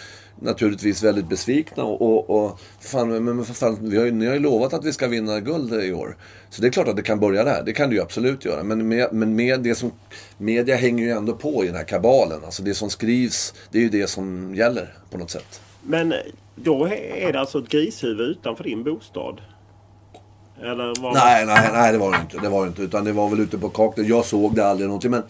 naturligtvis väldigt besvikna. Och, och, och fan, men för fan, vi har ju, ni har ju lovat att vi ska vinna guld i år. Så det är klart att det kan börja där. Det kan det ju absolut göra. Men, med, men med det som, media hänger ju ändå på i den här kabalen. Alltså det som skrivs, det är ju det som gäller på något sätt. Men då är det alltså ett grishuvud utanför din bostad? Eller var... Nej, nej, nej det var det inte. Det var det inte. Utan det var väl ute på Kaknäs. Jag såg det aldrig någonting. Men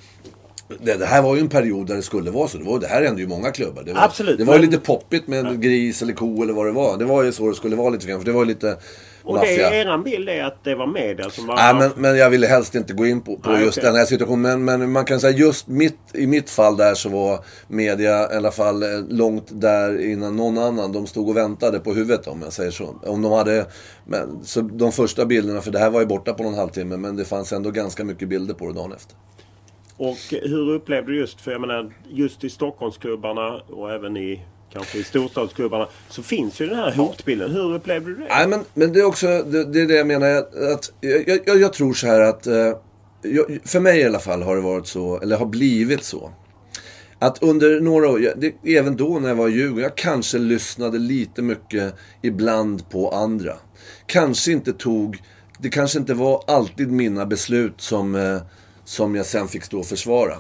det, här var ju en period där det skulle vara så. Det, var, det här hände ju många klubbar. Det var, Absolut. Det var ju lite poppigt med ja. gris eller ko eller vad det var. Det var ju så det skulle vara lite grann. För det var ju lite och det är eran bild är att det var media som var... Nej, men, men jag ville helst inte gå in på, på Nej, just okay. den här situationen. Men, men man kan säga just mitt, i mitt fall där så var media i alla fall eh, långt där innan någon annan. De stod och väntade på huvudet om jag säger så. Om de hade... Men, så de första bilderna, för det här var ju borta på någon halvtimme. Men det fanns ändå ganska mycket bilder på det dagen efter. Och hur upplevde du just, för jag menar just i Stockholmsklubbarna och även i kanske i storstadsklubbarna, så finns ju den här hotbilden. Hur upplevde du det? Nej, men, men det är också det, det, är det jag menar. Att, jag, jag, jag tror så här att, eh, jag, för mig i alla fall har det varit så, eller har blivit så. Att under några år, det, även då när jag var i Djurgården, jag kanske lyssnade lite mycket ibland på andra. Kanske inte tog, det kanske inte var alltid mina beslut som, eh, som jag sen fick stå och försvara.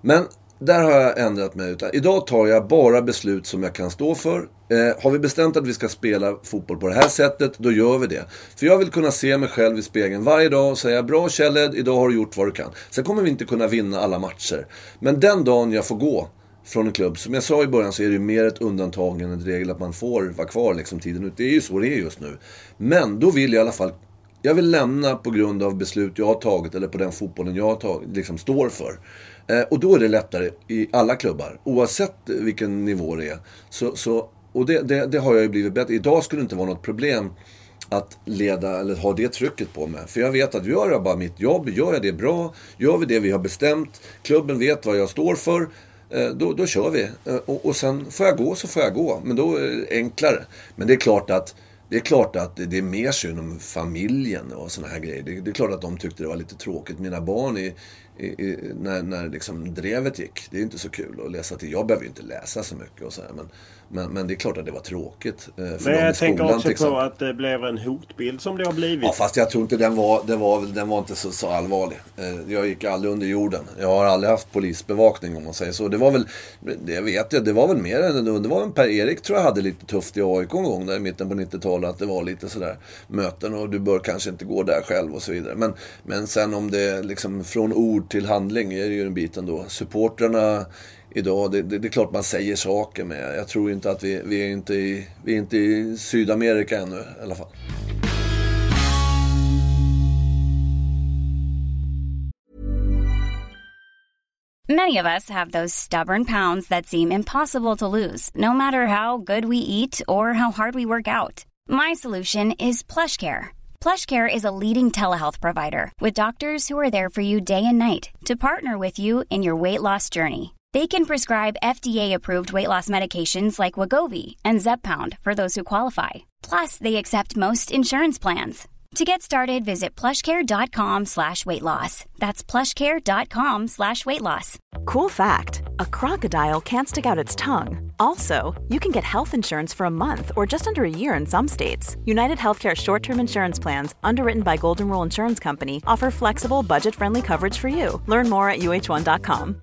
Men där har jag ändrat mig. Utan idag tar jag bara beslut som jag kan stå för. Eh, har vi bestämt att vi ska spela fotboll på det här sättet, då gör vi det. För jag vill kunna se mig själv i spegeln varje dag och säga Bra Kjelled, idag har du gjort vad du kan. Sen kommer vi inte kunna vinna alla matcher. Men den dagen jag får gå från en klubb, som jag sa i början så är det ju mer ett undantag än en regel att man får vara kvar liksom tiden ut. Det är ju så det är just nu. Men då vill jag i alla fall jag vill lämna på grund av beslut jag har tagit eller på den fotbollen jag har tagit, liksom står för. Eh, och då är det lättare i alla klubbar, oavsett vilken nivå det är. Så, så, och det, det, det har jag ju blivit bättre. Idag skulle det inte vara något problem att leda eller ha det trycket på mig. För jag vet att gör jag bara mitt jobb, gör jag det bra, gör vi det vi har bestämt, klubben vet vad jag står för, eh, då, då kör vi. Eh, och, och sen får jag gå så får jag gå. Men då är det enklare. Men det är klart att det är klart att det är mer synd om familjen och såna här grejer. Det, det, är klart att de tyckte det var lite tråkigt. Mina barn i, i, i, när, när liksom drevet gick. Det är inte så kul att läsa till. Jag behöver ju inte läsa så mycket och så här, men, men, men, det är klart att det var tråkigt. Eh, men jag tänker också på att det blev en hotbild som det har blivit. Ja, fast jag tror inte den var, den var, den var inte så, så allvarlig. Eh, jag gick aldrig under jorden. Jag har aldrig haft polisbevakning om man säger så. Det var väl, det vet jag, det var väl mer än, det var en Per-Erik tror jag hade lite tufft i AIK en gång där i mitten på 90-talet. Att det var lite sådär möten och du bör kanske inte gå där själv och så vidare. Men, men sen om det liksom från ord till handling är det ju en bit ändå. Supportrarna idag. Det, det, det, är klart man säger saker men jag tror inte att vi, vi, är inte i, vi är inte i Sydamerika ännu i alla fall. Many of us have those stubborn pounds that seem impossible to lose, no matter how good we eat or how hard we work out. My solution is plush care. PlushCare is a leading telehealth provider with doctors who are there for you day and night to partner with you in your weight loss journey. They can prescribe FDA-approved weight loss medications like Wagovi and Zepbound for those who qualify. Plus, they accept most insurance plans. To get started, visit plushcare.com slash weight loss. That's plushcare.com slash weight loss. Cool fact, a crocodile can't stick out its tongue. Also, you can get health insurance for a month or just under a year in some states. United Healthcare short-term insurance plans, underwritten by Golden Rule Insurance Company, offer flexible, budget-friendly coverage for you. Learn more at uh1.com.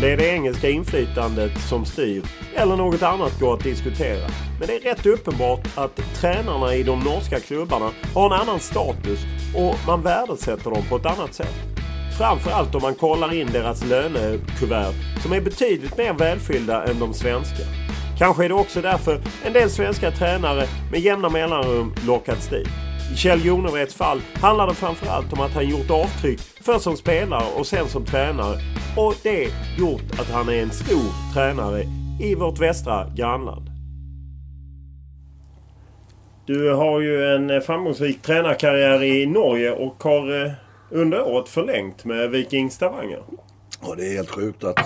det är det engelska inflytandet som styr eller något annat går att diskutera. Men det är rätt uppenbart att tränarna i de norska klubbarna har en annan status och man värdesätter dem på ett annat sätt. Framförallt om man kollar in deras lönekuvert som är betydligt mer välfyllda än de svenska. Kanske är det också därför en del svenska tränare med jämna mellanrum lockats dit. I Kjell Jonevreds fall handlar det framförallt om att han gjort avtryck först som spelare och sen som tränare. Och det gjort att han är en stor tränare i vårt västra grannland. Du har ju en framgångsrik tränarkarriär i Norge och har eh, under året förlängt med Viking Stavanger. Ja, det är helt sjukt att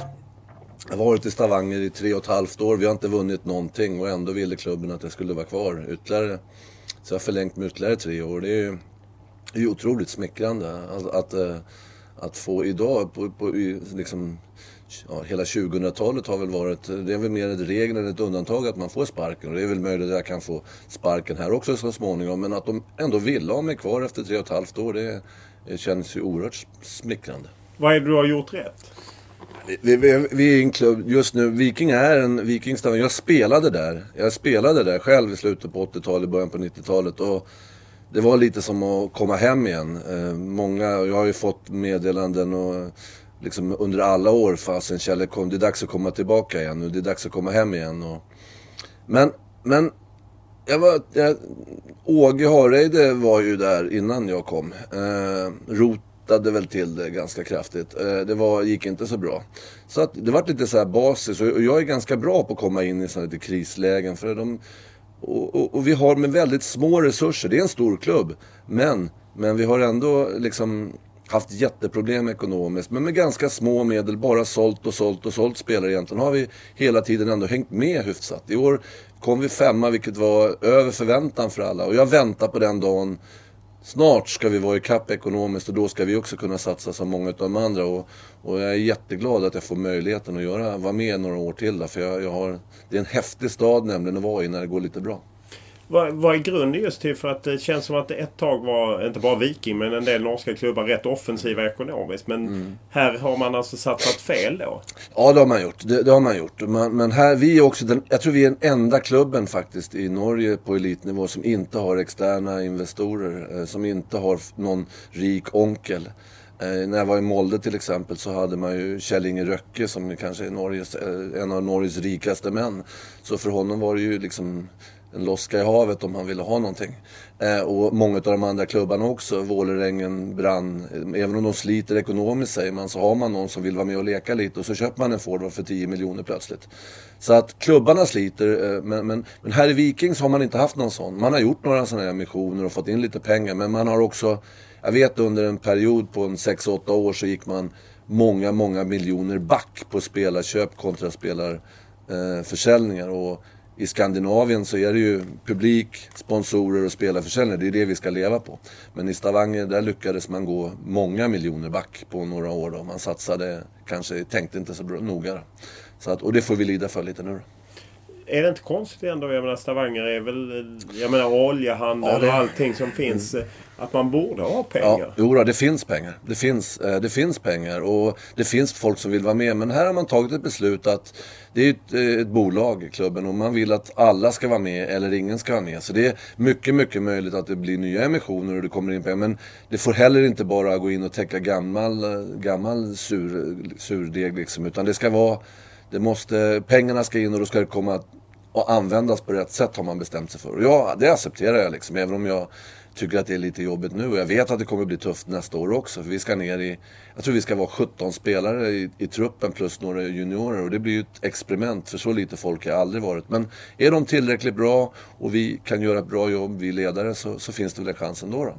jag har varit i Stavanger i tre och ett halvt år. Vi har inte vunnit någonting och ändå ville klubben att jag skulle vara kvar ytterligare. Så jag har förlängt med ytterligare tre år. Det är ju det är otroligt smickrande alltså att, att, att få idag, på, på liksom, ja, hela 2000-talet har väl varit, det är väl mer ett regel än ett undantag att man får sparken. Och det är väl möjligt att jag kan få sparken här också så småningom. Men att de ändå ville ha mig kvar efter tre och ett halvt år, det, det känns ju oerhört smickrande. Vad är det du har gjort rätt? Vi, vi, vi, är en klubb, just nu, Viking är en Vikingstad. Jag spelade där. Jag spelade där själv i slutet på 80-talet, början på 90-talet. Och det var lite som att komma hem igen. Eh, många, jag har ju fått meddelanden och liksom under alla år, fasen Kjelle kom, det är dags att komma tillbaka igen nu. Det är dags att komma hem igen. Och, men, men jag var, jag, Åge Hareide var ju där innan jag kom. Eh, Rot rättade väl till det ganska kraftigt. Eh, det var, gick inte så bra. Så att det var lite så här basis och jag är ganska bra på att komma in i sådana lite krislägen. För de, och, och, och, vi har med väldigt små resurser, det är en stor klubb. Men, men vi har ändå liksom haft jätteproblem ekonomiskt. Men med ganska små medel, bara sålt och sålt och sålt spelare egentligen. Har vi hela tiden ändå hängt med hyfsat. I år kom vi femma vilket var över förväntan för alla. Och jag väntar på den dagen Snart ska vi vara i kapp ekonomiskt och då ska vi också kunna satsa som många av de andra. Och, och jag är jätteglad att jag får möjligheten att göra, vara med några år till där. För jag, jag har, det är en häftig stad nämligen att vara i när det går lite bra. Vad, vad är grunden just till? För att det känns som att det ett tag var, inte bara Viking, men en del norska klubbar rätt offensiva ekonomiskt. Men mm. här har man alltså satsat fel då? Ja, det har man gjort. Det, det har man gjort. Man, men här, vi är också den, jag tror vi är den enda klubben faktiskt i Norge på elitnivå som inte har externa investorer. Eh, som inte har någon rik onkel. Eh, när jag var i Molde till exempel så hade man ju Kjell Inge Röcke som kanske är Norges, eh, en av Norges rikaste män. Så för honom var det ju liksom en loska i havet om han ville ha någonting. Eh, och många av de andra klubbarna också, Vålerengen, Brann, även om de sliter ekonomiskt säger man, så har man någon som vill vara med och leka lite och så köper man en forward för 10 miljoner plötsligt. Så att klubbarna sliter, eh, men, men, men, här i Viking har man inte haft någon sån. Man har gjort några sådana här missioner och fått in lite pengar, men man har också, jag vet under en period på en 6-8 år så gick man många, många miljoner back på spelarköp kontra spelarförsäljningar. Eh, i Skandinavien så är det ju publik, sponsorer och spelarförsäljning. Det är det vi ska leva på. Men i Stavanger där lyckades man gå många miljoner back på några år. Då. Man satsade, kanske tänkte inte så noga. Så att, och det får vi lida för lite nu då. Är det inte konstigt ändå? Jag menar Stavanger är väl... Jag menar oljehandel ja, det... och allting som finns. Mm. Att man borde ha pengar. Ja, jo, det finns pengar. Det finns, eh, det finns pengar och det finns folk som vill vara med. Men här har man tagit ett beslut att det är ett, eh, ett bolag, klubben, och man vill att alla ska vara med eller ingen ska vara med. Så det är mycket, mycket möjligt att det blir nya emissioner och det kommer in pengar. Men det får heller inte bara gå in och täcka gammal, eh, gammal sur, surdeg liksom. Utan det ska vara det måste, pengarna ska in och då ska det komma att användas på rätt sätt har man bestämt sig för. Och ja, det accepterar jag liksom. Även om jag tycker att det är lite jobbigt nu. Och jag vet att det kommer bli tufft nästa år också. För vi ska ner i, jag tror vi ska vara 17 spelare i, i truppen plus några juniorer. Och det blir ju ett experiment. För så lite folk har jag aldrig varit. Men är de tillräckligt bra och vi kan göra ett bra jobb, vi ledare, så, så finns det väl en chans ändå. Då.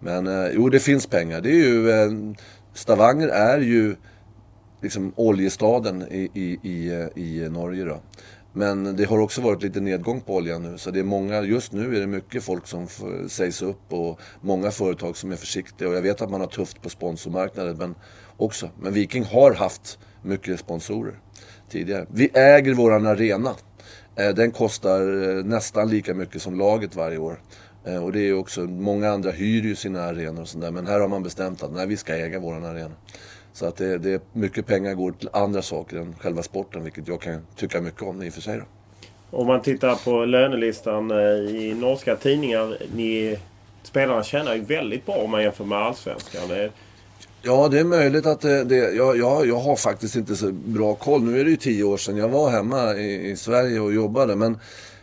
Men eh, jo, det finns pengar. Det är ju, eh, Stavanger är ju liksom oljestaden i, i, i, eh, i Norge. Då. Men det har också varit lite nedgång på oljan nu. Så det är många, just nu är det mycket folk som sägs upp och många företag som är försiktiga. Och jag vet att man har tufft på sponsormarknaden men också. Men Viking har haft mycket sponsorer tidigare. Vi äger våran arena. Eh, den kostar eh, nästan lika mycket som laget varje år. Och det är också, många andra hyr ju sina arenor och sådär. Men här har man bestämt att nej, vi ska äga våran arena. Så att det, det mycket pengar går till andra saker än själva sporten, vilket jag kan tycka mycket om i och för sig. Då. Om man tittar på lönelistan eh, i norska tidningar. Ni spelarna tjänar ju väldigt bra om man jämför med allsvenskan. Ja, det är möjligt att det... det jag, jag, jag har faktiskt inte så bra koll. Nu är det ju tio år sedan jag var hemma i, i Sverige och jobbade. Men,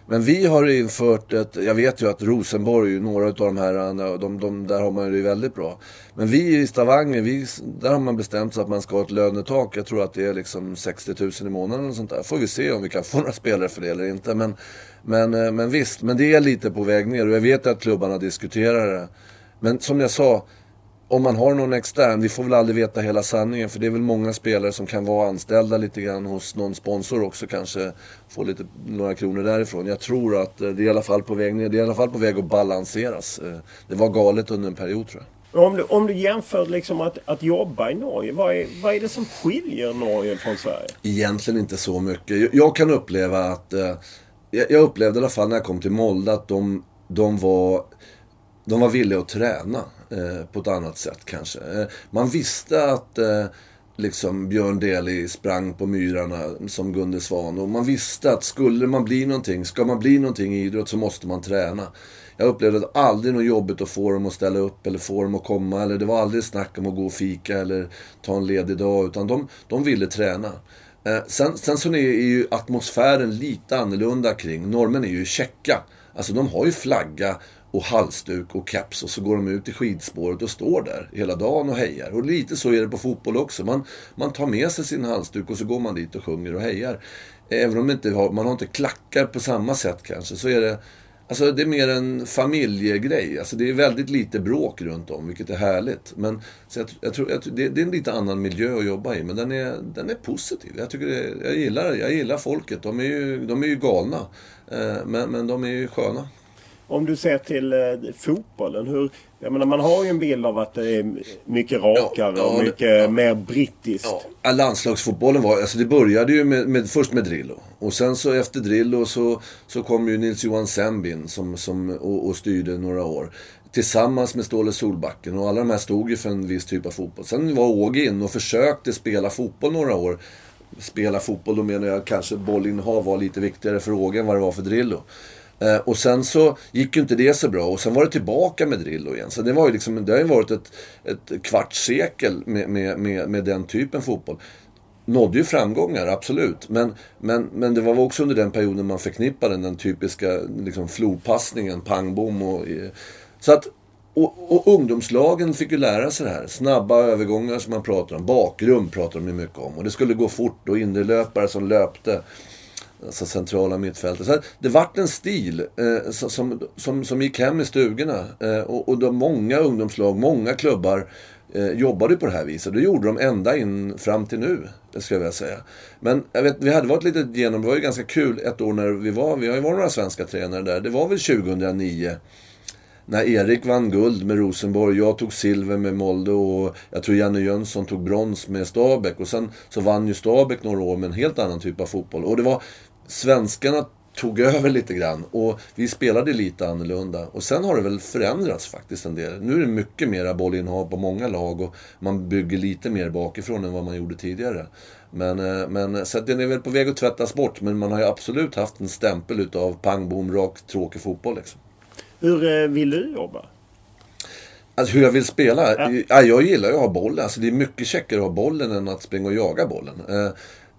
men vi har infört ett... Jag vet ju att Rosenborg, några av de här, de, de, där har man det väldigt bra. Men vi i Stavanger, vi, där har man bestämt sig att man ska ha ett lönetak. Jag tror att det är liksom 60 000 i månaden och sånt där. Får vi se om vi kan få några spelare för det eller inte. Men, men, eh, men visst, men det är lite på väg ner. Och jag vet att klubbarna diskuterar det. Men som jag sa om man har någon extern, vi får väl aldrig veta hela sanningen för det är väl många spelare som kan vara anställda lite grann hos någon sponsor också kanske. Få lite, några kronor därifrån. Jag tror att eh, det är i alla fall på väg ner, det är i alla fall på väg att balanseras. Eh, det var galet under en period tror jag. Om du, om du jämför liksom att, att jobba i Norge, vad är, vad är det som skiljer Norge från Sverige? Egentligen inte så mycket. Jag, jag kan uppleva att, eh, jag, jag upplevde i alla fall när jag kom till Molde att de, de var de var villiga att träna eh, på ett annat sätt kanske. Eh, man visste att eh, liksom Björn Deli sprang på myrarna som Gunde Svan. Och man visste att skulle man bli någonting, ska man bli någonting i idrott så måste man träna. Jag upplevde aldrig något jobbigt att få dem att ställa upp eller få dem att komma. Eller det var aldrig snack om att gå och fika eller ta en ledig dag. Utan de, de ville träna. Eh, sen, sen så är ju atmosfären lite annorlunda kring. Norrmän är ju checka. Alltså de har ju flagga och halsduk och keps och så går de ut i skidspåret och står där hela dagen och hejar. Och lite så är det på fotboll också. Man, man tar med sig sin halsduk och så går man dit och sjunger och hejar. Även om inte har, man har inte klackar på samma sätt kanske så är det Alltså det är mer en familjegrej. Alltså det är väldigt lite bråk runt om, vilket är härligt. Men så jag, jag tror, jag, det, det, är en lite annan miljö att jobba i, men den är, den är positiv. Jag, tycker det, jag, gillar, jag gillar folket. De är ju, de är ju galna. Eh, men, men de är ju sköna. Om du ser till eh, fotbollen. Hur, jag menar, man har ju en bild av att det är mycket rakare ja, ja, och mycket ja. mer brittiskt. Ja. Landslagsfotbollen var, alltså det började ju med, med, först med Drillo. Och sen så efter Drillo så, så kom ju Nils-Johan Sembin som, som, och, och styrde några år tillsammans med Ståle Solbacken. Och alla de här stod ju för en viss typ av fotboll. Sen var Åge in och försökte spela fotboll några år. Spela fotboll, då menar jag kanske bollinnehav var lite viktigare för Åge än vad det var för Drillo. Eh, och sen så gick ju inte det så bra och sen var det tillbaka med Drillo igen. Så det, var ju liksom, det har ju varit ett, ett kvarts sekel med, med, med, med den typen fotboll. Nådde ju framgångar, absolut. Men, men, men det var också under den perioden man förknippade den typiska liksom, flopassningen, pang bom och... Så att, och, och ungdomslagen fick ju lära sig det här. Snabba övergångar som man pratar om. Bakrum pratar de ju mycket om. Och det skulle gå fort och innerlöpare som löpte alltså centrala mittfältet. Så det vart en stil eh, som, som, som gick hem i stugorna. Eh, och, och de många ungdomslag, många klubbar eh, jobbade på det här viset. Det gjorde de ända in fram till nu, skulle jag vilja säga. Men jag vet, vi hade varit lite genom, det var ju ganska kul ett år när vi var, vi har ju varit några svenska tränare där. Det var väl 2009 när Erik vann guld med Rosenborg, jag tog silver med Molde och jag tror Janne Jönsson tog brons med Stabäck. Och sen så vann ju Stabäck några år med en helt annan typ av fotboll. Och det var, svenskarna tog över lite grann och vi spelade lite annorlunda. Och sen har det väl förändrats faktiskt en del. Nu är det mycket mera bollinnehav på många lag och man bygger lite mer bakifrån än vad man gjorde tidigare. Men, eh, men så den är väl på väg att tvättas bort, men man har ju absolut haft en stämpel utav pang, bom, rak, tråkig fotboll liksom. Hur eh, vill du jobba? Alltså hur jag vill spela? Ja. ja jag gillar ju att ha bollen. Alltså det är mycket käckare att ha bollen än att springa och jaga bollen.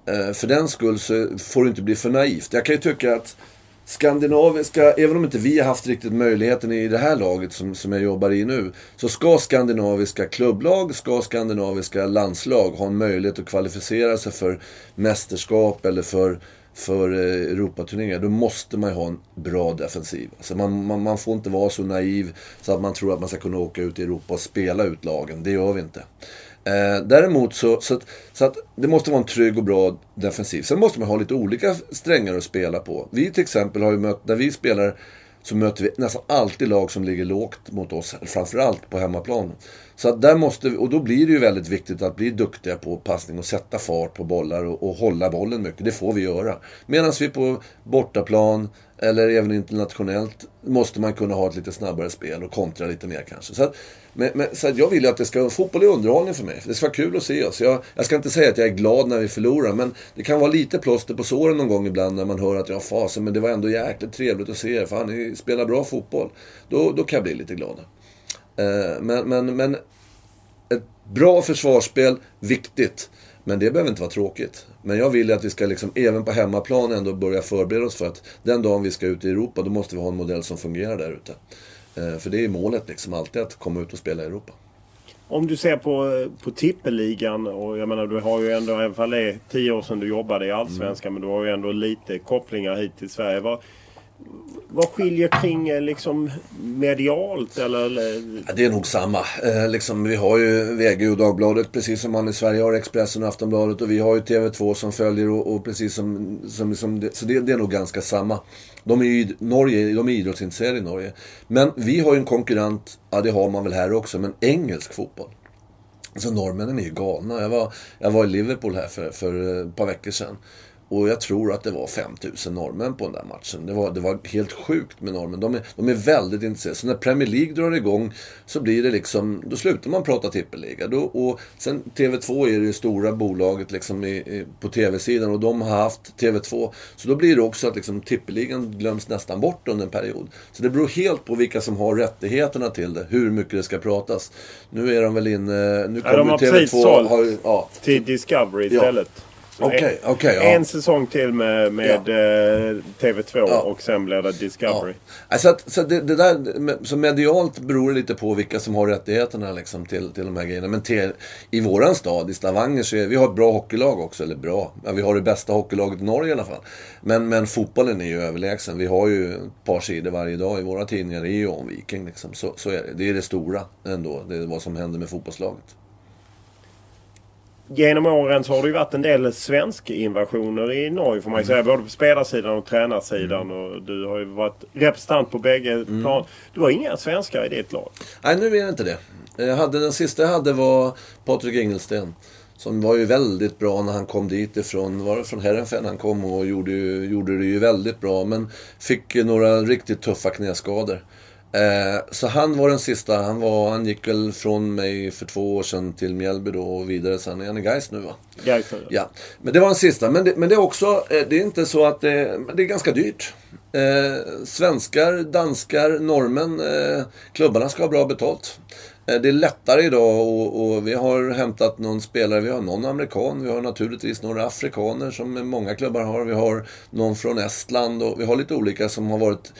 Eh, för den skull så får det inte bli för naivt. Jag kan ju tycka att skandinaviska, även om inte vi har haft riktigt möjligheten i det här laget som, som jag jobbar i nu, så ska skandinaviska klubblag, ska skandinaviska landslag ha en möjlighet att kvalificera sig för mästerskap eller för, för eh, Europaturneringar. Då måste man ju ha en bra defensiv. Alltså man, man, man får inte vara så naiv så att man tror att man ska kunna åka ut i Europa och spela ut lagen. Det gör vi inte. Eh, däremot så, så, att, så att det måste vara en trygg och bra defensiv. Sen måste man ha lite olika strängar att spela på. Vi till exempel har ju mött, när vi spelar så möter vi nästan alltid lag som ligger lågt mot oss. Framförallt på hemmaplan. Så att där måste vi, och då blir det ju väldigt viktigt att bli duktiga på passning och sätta fart på bollar och, och hålla bollen mycket. Det får vi göra. Medan vi på bortaplan eller även internationellt måste man kunna ha ett lite snabbare spel och kontra lite mer kanske. Så, att, men, men, så att jag vill ju att det ska, fotboll är underhållning för mig. Det ska vara kul att se oss. Jag, jag, ska inte säga att jag är glad när vi förlorar, men det kan vara lite plåster på såren någon gång ibland när man hör att jag har fasen, men det var ändå jäkligt trevligt att se er. Fan, ni spelar bra fotboll. Då, då kan jag bli lite glad. Eh, men, men, men ett bra försvarsspel, viktigt. Men det behöver inte vara tråkigt. Men jag vill att vi ska liksom, även på hemmaplan ändå börja förbereda oss för att den dagen vi ska ut i Europa, då måste vi ha en modell som fungerar där ute. Eh, för det är målet liksom, alltid att komma ut och spela i Europa. Om du ser på, på tippeligan och jag menar du har ju ändå, även om det är tio år sedan du jobbade i Allsvenskan, mm. men du har ju ändå lite kopplingar hit till Sverige. Vad, vad skiljer kring eh, liksom medialt eller? Ja, det är nog samma. Eh, liksom, vi har ju VG och Dagbladet precis som man i Sverige har Expressen och Aftonbladet och vi har ju TV2 som följer och, och precis som, som, som det, så det, det, är nog ganska samma. De är ju Norge, de är idrottsintresserade i Norge. Men vi har ju en konkurrent, ja det har man väl här också, men engelsk fotboll. Alltså norrmännen är ju galna. Jag var, jag var i Liverpool här för, för eh, ett par veckor sedan. Och jag tror att det var 5000 norrmän på den där matchen. Det var, det var helt sjukt med norrmän. De är, de är väldigt intresserade. Så när Premier League drar igång så blir det liksom, då slutar man prata tippeliga. Då, och sen TV2 är det stora bolaget liksom i, i, på TV-sidan och de har haft TV2. Så då blir det också att liksom tippeligan glöms nästan bort under en period. Så det beror helt på vilka som har rättigheterna till det, hur mycket det ska pratas. Nu är de väl inne, nu kommer ja, de har TV2... Precis sålt ja, till Discovery istället. Ja. Okay, okay, ja. En säsong till med, med ja. Eh, TV2 ja. och sen blir det Discovery. Ja. Så, att, så det, det, där, så medialt beror det lite på vilka som har rättigheterna liksom, till, till de här grejerna. Men till, i våran stad, i Stavanger, så är vi har ett bra hockeylag också. Eller bra, vi har det bästa hockeylaget i Norge i alla fall. Men, men fotbollen är ju överlägsen. Vi har ju ett par sidor varje dag i våra tidningar. Det är ju om Viking liksom. Så, så är det. Det är det stora ändå. Det är vad som händer med fotbollslaget genom åren så har det ju varit en del svenska invasioner i Norge får man ju säga. Både på spelarsidan och tränarsidan. Mm. Och du har ju varit representant på bägge mm. plan. Du har inga svenskar i ditt lag? Nej, nu är det inte det. Jag hade, den sista jag hade var Patrik Engelsten. Som var ju väldigt bra när han kom dit ifrån, var det från Herrenfen han kom och gjorde, gjorde det ju väldigt bra. Men fick några riktigt tuffa knäskador. Eh, så han var den sista. Han, var, han gick väl från mig för två år sedan till Mjällby då och vidare sen. Är han i Gais nu va? Gais ja. Men det var den sista. Men det, men det är också, eh, det är inte så att det, det är ganska dyrt. Eh, svenskar, danskar, norrmän, eh, klubbarna ska ha bra betalt. Eh, det är lättare idag och, och, vi har hämtat någon spelare. Vi har någon amerikan, vi har naturligtvis några afrikaner som många klubbar har. Vi har någon från Estland och vi har lite olika som har varit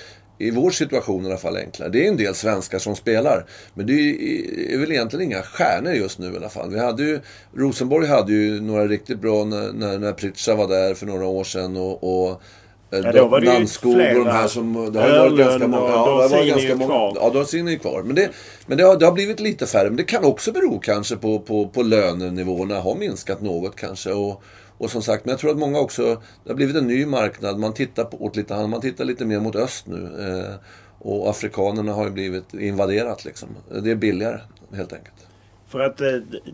i vår situation i alla fall enklare. Det är en del svenskar som spelar. Men det är, väl egentligen inga stjärnor just nu i alla fall. Vi hade ju, Rosenborg hade ju några riktigt bra när, när, när Pritcha var där för några år sedan. Och, och eh, Ja, då var det Landskog och de här som... Det har ju varit ganska många. Ja, det var ganska många. Kvar. Ja, Dorsin är kvar. Men, det, men det, har, det har blivit lite färre. Men det kan också bero kanske på, på, på lönenivåerna. Har minskat något kanske. Och, och som sagt, men jag tror att många också, det har blivit en ny marknad. Man tittar på, åt lite, man tittar lite mer mot öst nu. Eh, och afrikanerna har ju blivit invaderat liksom. Det är billigare helt enkelt. För att eh,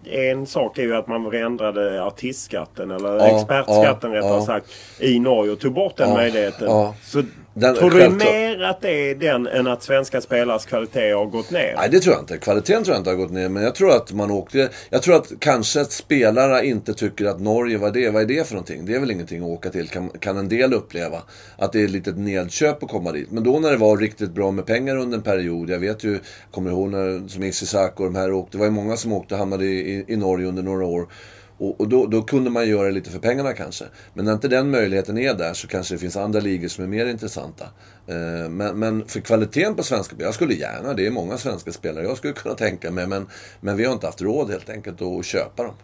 en sak är ju att man ändrade artistskatten eller ja, expertskatten ja, rättare ja. sagt i Norge och tog bort den möjligheten. Så den, tror du mer att det är den än att svenska spelares kvalitet har gått ner? Nej, det tror jag inte. Kvaliteten tror jag inte har gått ner. Men jag tror att man åkte... Jag tror att kanske att spelarna inte tycker att Norge, vad är det, vad är det för någonting? Det är väl ingenting att åka till, kan, kan en del uppleva. Att det är ett litet nedköp att komma dit. Men då när det var riktigt bra med pengar under en period. Jag vet ju, kommer ihåg när som Isisak och de här åkte. Det var ju många som åkte och hamnade i, i, i Norge under några år. Och, och då, då, kunde man göra lite för pengarna kanske. Men när inte den möjligheten är där så kanske det finns andra ligor som är mer intressanta. Eh, men, men, för kvaliteten på svenska jag skulle gärna, det är många svenska spelare jag skulle kunna tänka mig. Men, men vi har inte haft råd helt enkelt att köpa dem.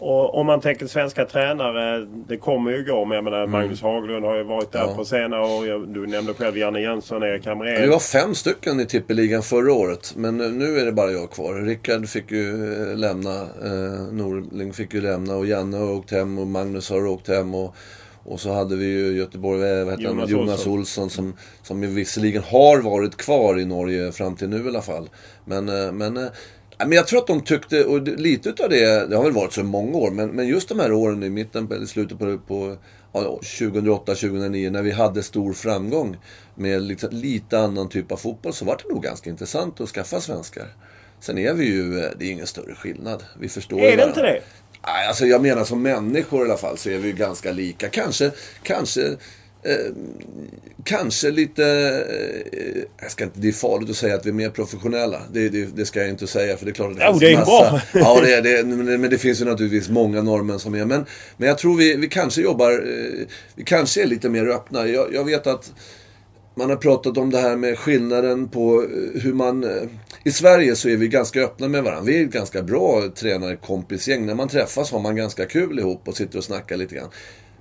Och om man tänker svenska tränare, det kommer ju gå. Men jag menar, mm. Magnus Haglund har ju varit där ja. på senare år. Du nämnde själv Janne Jönsson, Erik Hamrén. Det var fem stycken i tippeligan förra året. Men nu är det bara jag kvar. Rickard fick ju eh, lämna. Eh, Norling fick ju lämna. Och Janne har åkt hem och Magnus har åkt hem. Och, och så hade vi ju Göteborg, vad heter Jonas, han? Jonas Olsson. Olsson som, som visserligen har varit kvar i Norge fram till nu i alla fall. Men, eh, men eh, men jag tror att de tyckte, och lite utav det, det har väl varit så många år, men, men just de här åren i mitten, i slutet på, på ja, 2008-2009 när vi hade stor framgång med liksom, lite annan typ av fotboll så var det nog ganska intressant att skaffa svenskar. Sen är vi ju, det är ingen större skillnad. Vi förstår Är det inte det? Nej, alltså jag menar som människor i alla fall så är vi ju ganska lika. Kanske, kanske Eh, kanske lite, eh, jag ska inte, det är farligt att säga att vi är mer professionella. Det, det, det ska jag inte säga för det är klart att det oh, det är massa. bra. ja, det, det, men, det finns ju naturligtvis många norrmän som är. Men, men jag tror vi, vi kanske jobbar, eh, vi kanske är lite mer öppna. Jag, jag vet att man har pratat om det här med skillnaden på hur man... I Sverige så är vi ganska öppna med varandra. Vi är ett ganska bra tränarkompisgäng. När man träffas har man ganska kul ihop och sitter och snackar lite grann.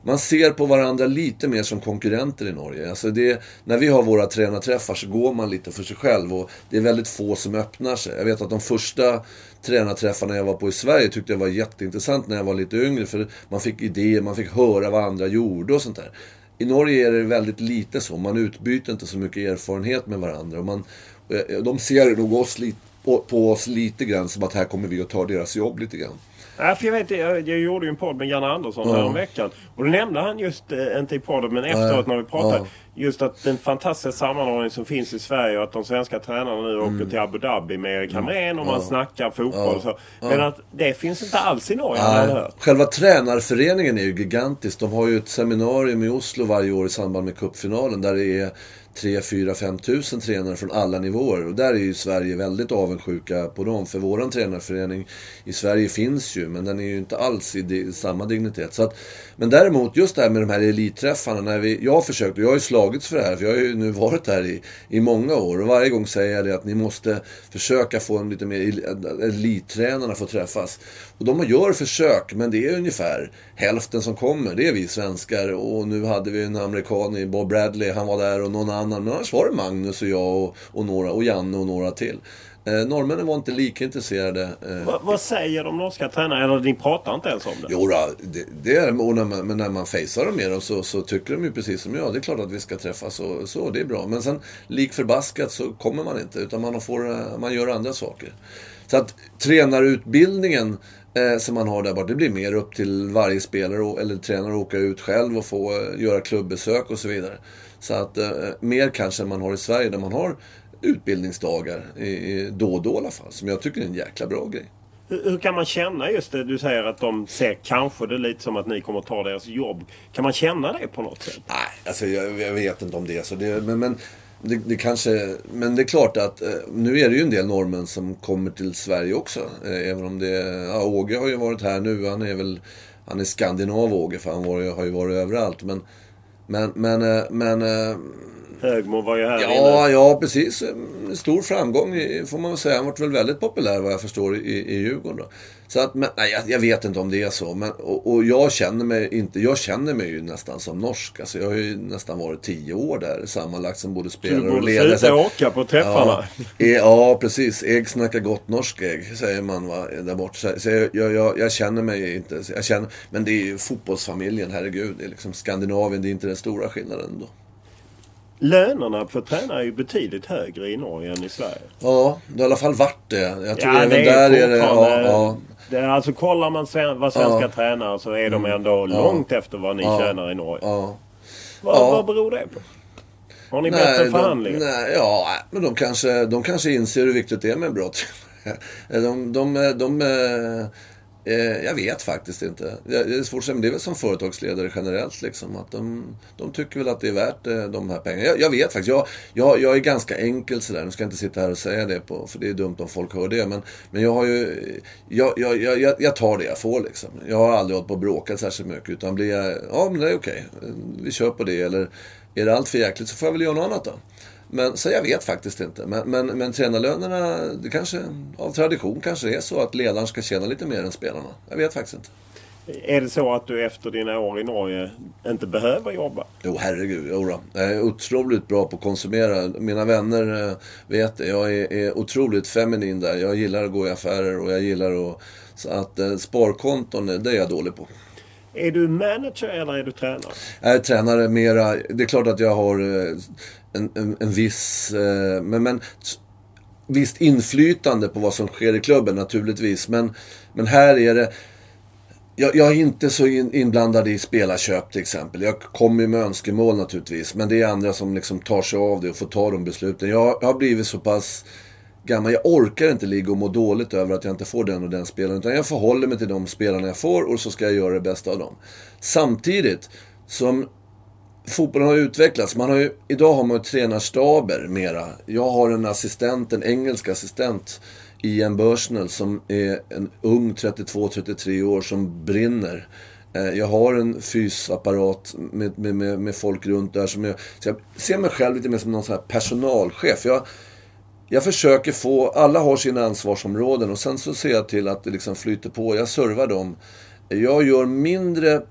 Man ser på varandra lite mer som konkurrenter i Norge. Alltså det, när vi har våra tränarträffar så går man lite för sig själv och det är väldigt få som öppnar sig. Jag vet att de första tränarträffarna jag var på i Sverige tyckte jag var jätteintressant när jag var lite yngre. För man fick idéer, man fick höra vad andra gjorde och sånt där. I Norge är det väldigt lite så. Man utbyter inte så mycket erfarenhet med varandra. Och man, eh, de ser nog oss lite, på, på oss lite grann som att här kommer vi att ta deras jobb lite grann. Ja, för jag, vet, jag, jag gjorde ju en podd med Janne Andersson ja. veckan Och då nämnde han just, eh, inte i podden men efteråt när vi pratade. Ja. Just att den fantastiska sammanhållning som finns i Sverige och att de svenska tränarna nu mm. åker till Abu Dhabi med Erik Hamrén och man snackar fotboll och så. Men att det finns inte alls i Norge jag hört. Själva tränarföreningen är ju gigantisk. De har ju ett seminarium i Oslo varje år i samband med cupfinalen där det är 3, 4, 5 tusen tränare från alla nivåer. Och där är ju Sverige väldigt avundsjuka på dem. För våran tränarförening i Sverige finns ju, men den är ju inte alls i samma dignitet. Så att, men däremot, just det här med de här elitträffarna. När vi, jag har försökt, och jag har ju slagits för det här, för jag har ju nu varit här i, i många år. Och varje gång säger jag det att ni måste försöka få en lite mer, elittränarna få träffas. Och de gör försök, men det är ungefär hälften som kommer. Det är vi svenskar. Och nu hade vi en amerikan i Bob Bradley, han var där och någon annan. Men annars var det Magnus och jag och, och, några, och Janne och några till. Eh, norrmännen var inte lika intresserade. Eh. Va, vad säger de norska tränarna? Eller ni pratar inte ens om det? Jo, det, det är och när man, Men när man facear dem med dem så, så, tycker de ju precis som jag. Det är klart att vi ska träffas och så, det är bra. Men sen lik förbaskat så kommer man inte. Utan man, får, eh, man gör andra saker. Så att tränarutbildningen eh, som man har där borta. Det blir mer upp till varje spelare eller tränare att åka ut själv och få eh, göra klubbbesök och så vidare. Så att eh, mer kanske än man har i Sverige där man har utbildningsdagar då och då i alla fall. Som jag tycker är en jäkla bra grej. Hur, hur, kan man känna just det? Du säger att de ser kanske det lite som att ni kommer att ta deras jobb. Kan man känna det på något sätt? Nej, alltså jag, jag vet inte om det är så. Det, men, men det, det, kanske, men det är klart att eh, nu är det ju en del norrmän som kommer till Sverige också. Eh, även om det, ja, Åge har ju varit här nu. Han är väl, han är skandinav Åge för han var, har ju varit överallt. Men, men, men, eh, men Högmo var ju här Ja, inne. ja precis. Stor framgång får man väl säga. Han var väl väldigt populär vad jag förstår i, i Djurgården. Då. Så att, men, nej, jag, jag, vet inte om det är så. Men, och, och, jag känner mig inte, jag känner mig ju nästan som norsk. Alltså, jag har ju nästan varit tio år där sammanlagt som både spelare och ledare. Du borde sluta åka på träffarna. Ja, ja, precis. Ägg snackar gott norsk ägg, säger man va, där borta. Så jag, jag, jag, jag, känner mig inte, jag känner, men det är ju fotbollsfamiljen, herregud. Det är liksom Skandinavien, det är inte den stora skillnaden då. Lönerna för tränare är ju betydligt högre i Norge än i Sverige. Ja, det har i alla fall varit det. Jag tror ja, även det är där är det... Ja, ja. Det är alltså kollar man sven, vad svenska ja. tränare så är de mm. ändå långt efter vad ni ja. tjänar i Norge. Ja. Vad, ja. vad beror det på? Har ni nej, bättre förhandlingar? nej, ja, men de kanske, de kanske inser hur viktigt det är med en bra de, de, de, de Eh, jag vet faktiskt inte. Det är svårt att säga, men det är väl som företagsledare generellt liksom. Att de, de tycker väl att det är värt eh, de här pengarna. Jag, jag vet faktiskt. Jag, jag, jag är ganska enkel sådär. Nu ska jag inte sitta här och säga det på, för det är dumt om folk hör det. Men, men jag har ju, jag, jag, jag, jag tar det jag får liksom. Jag har aldrig hållit på och bråkat särskilt mycket. Utan blir jag, ja men det är okej. Vi kör på det. Eller är det allt för jäkligt så får jag väl göra något annat då. Men, så jag vet faktiskt inte. Men, men, men tränarlönerna, det kanske av tradition kanske är så att ledaren ska tjäna lite mer än spelarna. Jag vet faktiskt inte. Är det så att du efter dina år i Norge inte behöver jobba? Jo, herregud. Jo Jag är otroligt bra på att konsumera. Mina vänner eh, vet det. Jag är, är otroligt feminin där. Jag gillar att gå i affärer och jag gillar att... Så att eh, sparkonton, det är jag dålig på. Är du manager eller är du tränare? Jag är tränare mera. Det är klart att jag har eh, en, en, en viss... Eh, men, men visst inflytande på vad som sker i klubben naturligtvis. Men, men här är det... Jag, jag är inte så in, inblandad i spelarköp till exempel. Jag kommer ju med önskemål naturligtvis. Men det är andra som liksom tar sig av det och får ta de besluten. Jag, jag har blivit så pass gammal. Jag orkar inte ligga och må dåligt över att jag inte får den och den spelaren. Utan jag förhåller mig till de spelarna jag får och så ska jag göra det bästa av dem. Samtidigt som fotbollen har utvecklats. Man har ju, idag har man ju tränarstaber mera. Jag har en assistent, en engelsk assistent, Ian Bursnell, som är en ung 32-33 år som brinner. Eh, jag har en fysapparat med, med, med, med, folk runt där som jag... Så jag ser mig själv lite mer som någon sån här personalchef. Jag, jag försöker få... Alla har sina ansvarsområden och sen så ser jag till att det liksom flyter på. Jag servar dem. Jag gör mindre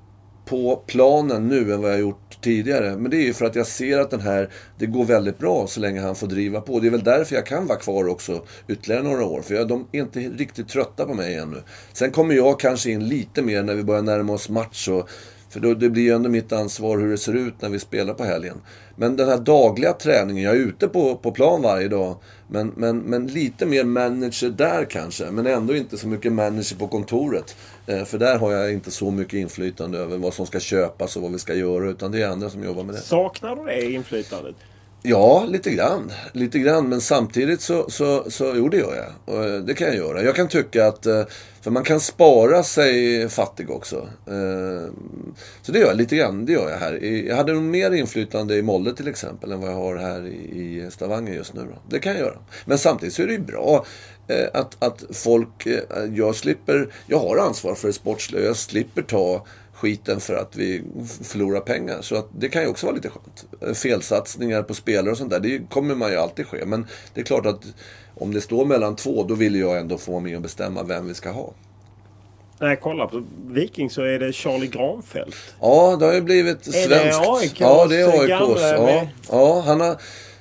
på planen nu än vad jag gjort tidigare. Men det är ju för att jag ser att den här, det går väldigt bra så länge han får driva på. Det är väl därför jag kan vara kvar också ytterligare några år. För jag, de är inte riktigt trötta på mig ännu. Sen kommer jag kanske in lite mer när vi börjar närma oss match. Och, för då, det blir ju ändå mitt ansvar hur det ser ut när vi spelar på helgen. Men den här dagliga träningen, jag är ute på, på plan varje dag. Men, men, men lite mer manager där kanske. Men ändå inte så mycket manager på kontoret. Eh, för där har jag inte så mycket inflytande över vad som ska köpas och vad vi ska göra. Utan det är andra som jobbar med det. Saknar du det inflytandet? Ja, lite grann. Lite grann, men samtidigt så, så, så jo, det gör jag. Och eh, det kan jag göra. Jag kan tycka att, eh, för man kan spara sig fattig också. Så det gör jag lite grann, det gör jag här. Jag hade nog mer inflytande i Molle till exempel än vad jag har här i Stavanger just nu. Då. Det kan jag göra. Men samtidigt så är det ju bra att, att folk, jag slipper, jag har ansvar för det sportsliga. Jag slipper ta skiten för att vi förlorar pengar. Så att det kan ju också vara lite skönt. Felsatsningar på spelare och sånt där, det kommer man ju alltid ske. Men det är klart att om det står mellan två, då vill jag ändå få vara med och bestämma vem vi ska ha. När jag kollar på Viking så är det Charlie Granfeldt. Ja, det har ju blivit svenskt. Är det AIK? Ja, det är AIKs. Ja, ja, han har...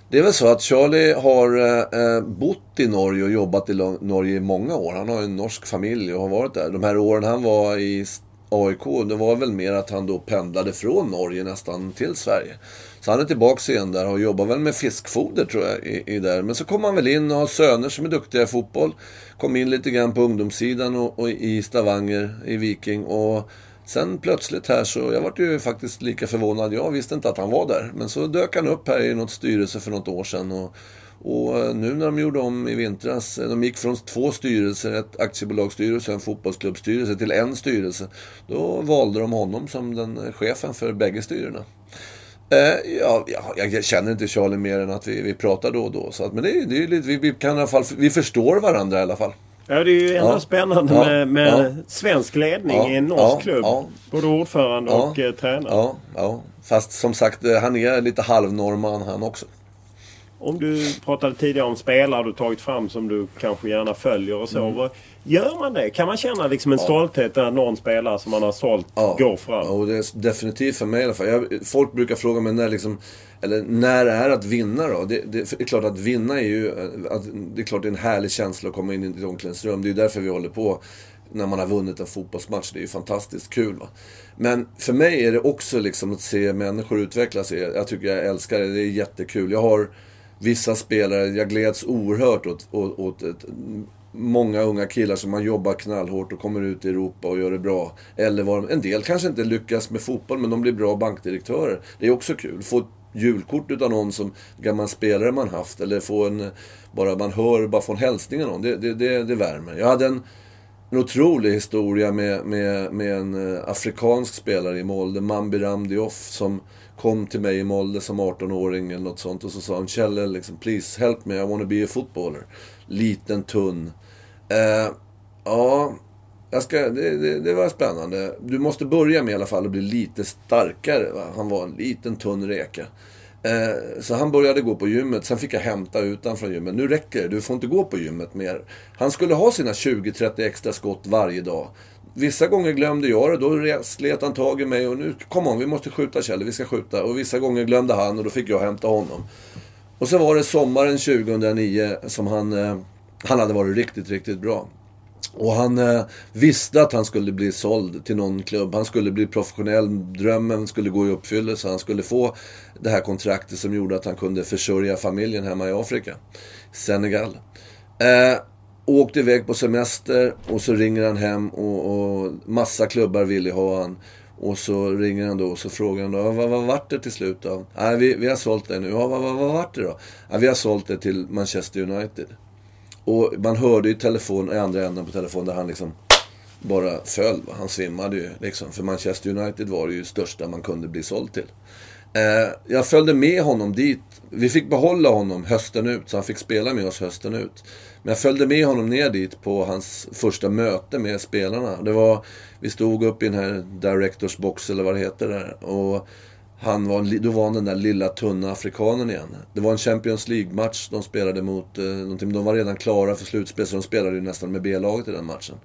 Det är väl så att Charlie har eh, eh bott i Norge och jobbat i Norge i många år. Han har en norsk familj och har varit där. De här åren han var i AIK, det var väl mer att han då pendlade från Norge nästan till Sverige. Så han är tillbaka igen där och jobbar väl med fiskfoder tror jag i, i där. Men så kom han väl in och har söner som är duktiga i fotboll. Kom in lite grann på ungdomssidan och, och i Stavanger, i Viking. Och sen plötsligt här så, jag vart ju faktiskt lika förvånad. Jag visste inte att han var där. Men så dök han upp här i något styrelse för något år sedan. Och, och eh, nu när de gjorde om i vintras, eh, de gick från två styrelser, ett aktiebolagsstyrelse och en fotbollsklubbstyrelse, till en styrelse. Då valde de honom som den eh, chefen för bägge styrena. Eh, ja, ja, jag känner inte Charlie mer än att vi, vi pratar då och då. Så att, men det är, det är lite, vi, vi, kan i alla fall, vi förstår varandra i alla fall. Ja, det är ju ändå ja, spännande ja, med, med ja, svensk ledning i en norsk klubb. Både ordförande och eh, tränare. Ja, fast som sagt, han är lite halvnorman han också. Om du pratade tidigare om spelare du tagit fram som du kanske gärna följer och så. Mm. Gör man det? Kan man känna liksom en ja. stolthet när någon spelare som man har sålt ja. går fram? Ja, och det är definitivt för mig i alla fall. Jag, folk brukar fråga mig när liksom, eller när är att vinna då? Det, det, det, är klart att vinna är ju, att, det är klart det är en härlig känsla att komma in i ett omklädningsrum. Det är ju därför vi håller på när man har vunnit en fotbollsmatch. Det är ju fantastiskt kul. Va? Men för mig är det också liksom att se människor utvecklas. Jag tycker jag älskar det. Det är jättekul. Jag har vissa spelare, jag gläds oerhört åt, åt, åt ett, många unga killar som har jobbat knallhårt och kommer ut i Europa och gör det bra. Eller var, en del kanske inte lyckas med fotboll men de blir bra bankdirektörer. Det är också kul. Få ett julkort utav någon som gammal spelare man haft. Eller få en, bara man hör, bara få en hälsning av någon. Det, det, det, det värmer. Jag hade en, en otrolig historia med, med, med en eh, afrikansk spelare i Molde, Mambi Ramdioff, som kom till mig i Molde som 18-åring eller något sånt och så sa han Kjelle, liksom, please help me, I wanna be a footballer. Liten, tunn. Eh, ja, jag ska, det, det, det, var spännande. Du måste börja med i alla fall att bli lite starkare. Va? Han var en liten tunn reka. Eh, så han började gå på gymmet. Sen fick jag hämta utanför gymmet. Nu räcker det, du får inte gå på gymmet mer. Han skulle ha sina 20-30 extra skott varje dag. Vissa gånger glömde jag det, då slet han tag i mig och nu, kom on, vi måste skjuta Kjell, vi ska skjuta. Och vissa gånger glömde han och då fick jag hämta honom. Och så var det sommaren 2009 som han, eh, han hade varit riktigt, riktigt bra. Och han eh, visste att han skulle bli såld till någon klubb. Han skulle bli professionell. Drömmen skulle gå i uppfyllelse. Han skulle få det här kontraktet som gjorde att han kunde försörja familjen hemma i Afrika. Senegal. Eh, åkte iväg på semester och så ringer han hem och, och massa klubbar ville ha han. Och så ringer han då och så frågar han då, vad, vad vart det till slut då? Nej, vi, vi har sålt det nu. Ja, vad, vad, vad vart det då? Ja, vi har sålt det till Manchester United. Och man hörde ju telefon, i andra änden på telefonen där han liksom bara föll. Han svimmade ju liksom. För Manchester United var det ju största man kunde bli såld till. Eh, jag följde med honom dit. Vi fick behålla honom hösten ut, så han fick spela med oss hösten ut. Men jag följde med honom ner dit på hans första möte med spelarna. Det var, vi stod upp i den här Directors box eller vad det heter där. Och han var, då var han den där lilla tunna afrikanen igen. Det var en Champions League-match de spelade mot, eh, de var redan klara för slutspel så de spelade ju nästan med B-laget i den matchen.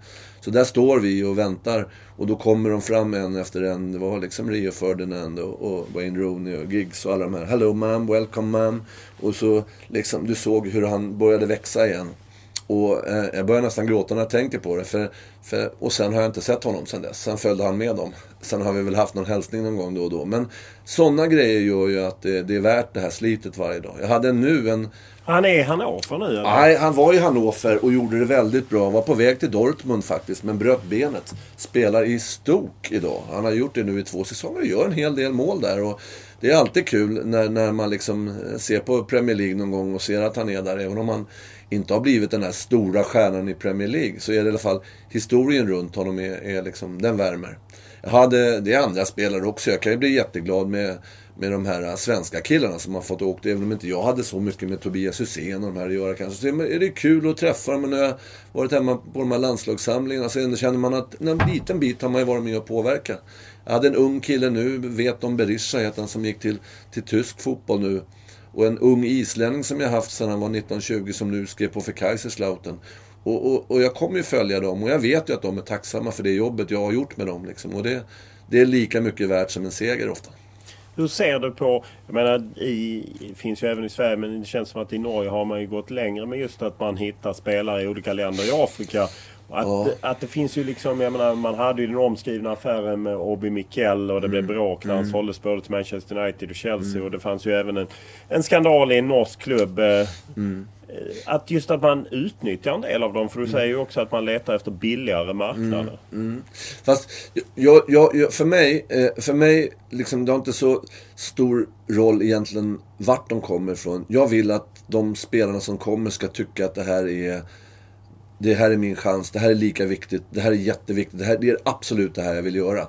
Så där står vi och väntar och då kommer de fram en efter en. Det var liksom Rio Ferdinand och, och Wayne Rooney och Giggs och alla de här. Hello ma'am, welcome ma'am. Och så liksom, du såg hur han började växa igen. Och eh, jag börjar nästan gråta när jag tänker på det. För, för, och sen har jag inte sett honom sen dess. Sen följde han med dem. Sen har vi väl haft någon hälsning någon gång då och då. Men sådana grejer gör ju att det, det, är värt det här slitet varje dag. Jag hade nu en... Han är i Hannover nu eller? Nej, han var i Hannover och gjorde det väldigt bra. Han var på väg till Dortmund faktiskt, men bröt benet. Spelar i Stok idag. Han har gjort det nu i två säsonger och gör en hel del mål där. Och det är alltid kul när, när man liksom ser på Premier League någon gång och ser att han är där. Även om han inte har blivit den här stora stjärnan i Premier League så är det i alla fall historien runt honom är, är liksom, den värmer. Jag hade, det är andra spelare också. Jag kan ju bli jätteglad med, med de här äh, svenska killarna som har fått åka. Även om inte jag hade så mycket med Tobias Hysén och de här att göra kanske. Så är det kul att träffa dem. Men när jag varit hemma på de här landslagssamlingarna så känner man att en liten bit har man ju varit med och påverkat. Jag hade en ung kille nu, vet om Berisha heter han, som gick till, till tysk fotboll nu. Och en ung islänning som jag haft sedan han var 1920 som nu skrev på för Kaiserslautern. Och, och, och, jag kommer ju följa dem och jag vet ju att de är tacksamma för det jobbet jag har gjort med dem. Liksom. Och det, det är lika mycket värt som en seger ofta. Hur ser du på, jag menar i, finns ju även i Sverige men det känns som att i Norge har man ju gått längre med just att man hittar spelare i olika länder i Afrika att, ja. att det finns ju liksom, jag menar, man hade ju den omskrivna affären med Obi Mikkel och det blev mm. bråk när han mm. såldes både till Manchester United och Chelsea. Mm. Och det fanns ju även en, en skandal i en norsk klubb. Eh, mm. Att just att man utnyttjar en del av dem. För du mm. säger ju också att man letar efter billigare marknader. Mm. Fast jag, jag, för mig, eh, för mig liksom, det har inte så stor roll egentligen vart de kommer ifrån. Jag vill att de spelarna som kommer ska tycka att det här är det här är min chans, det här är lika viktigt, det här är jätteviktigt, det, här, det är absolut det här jag vill göra.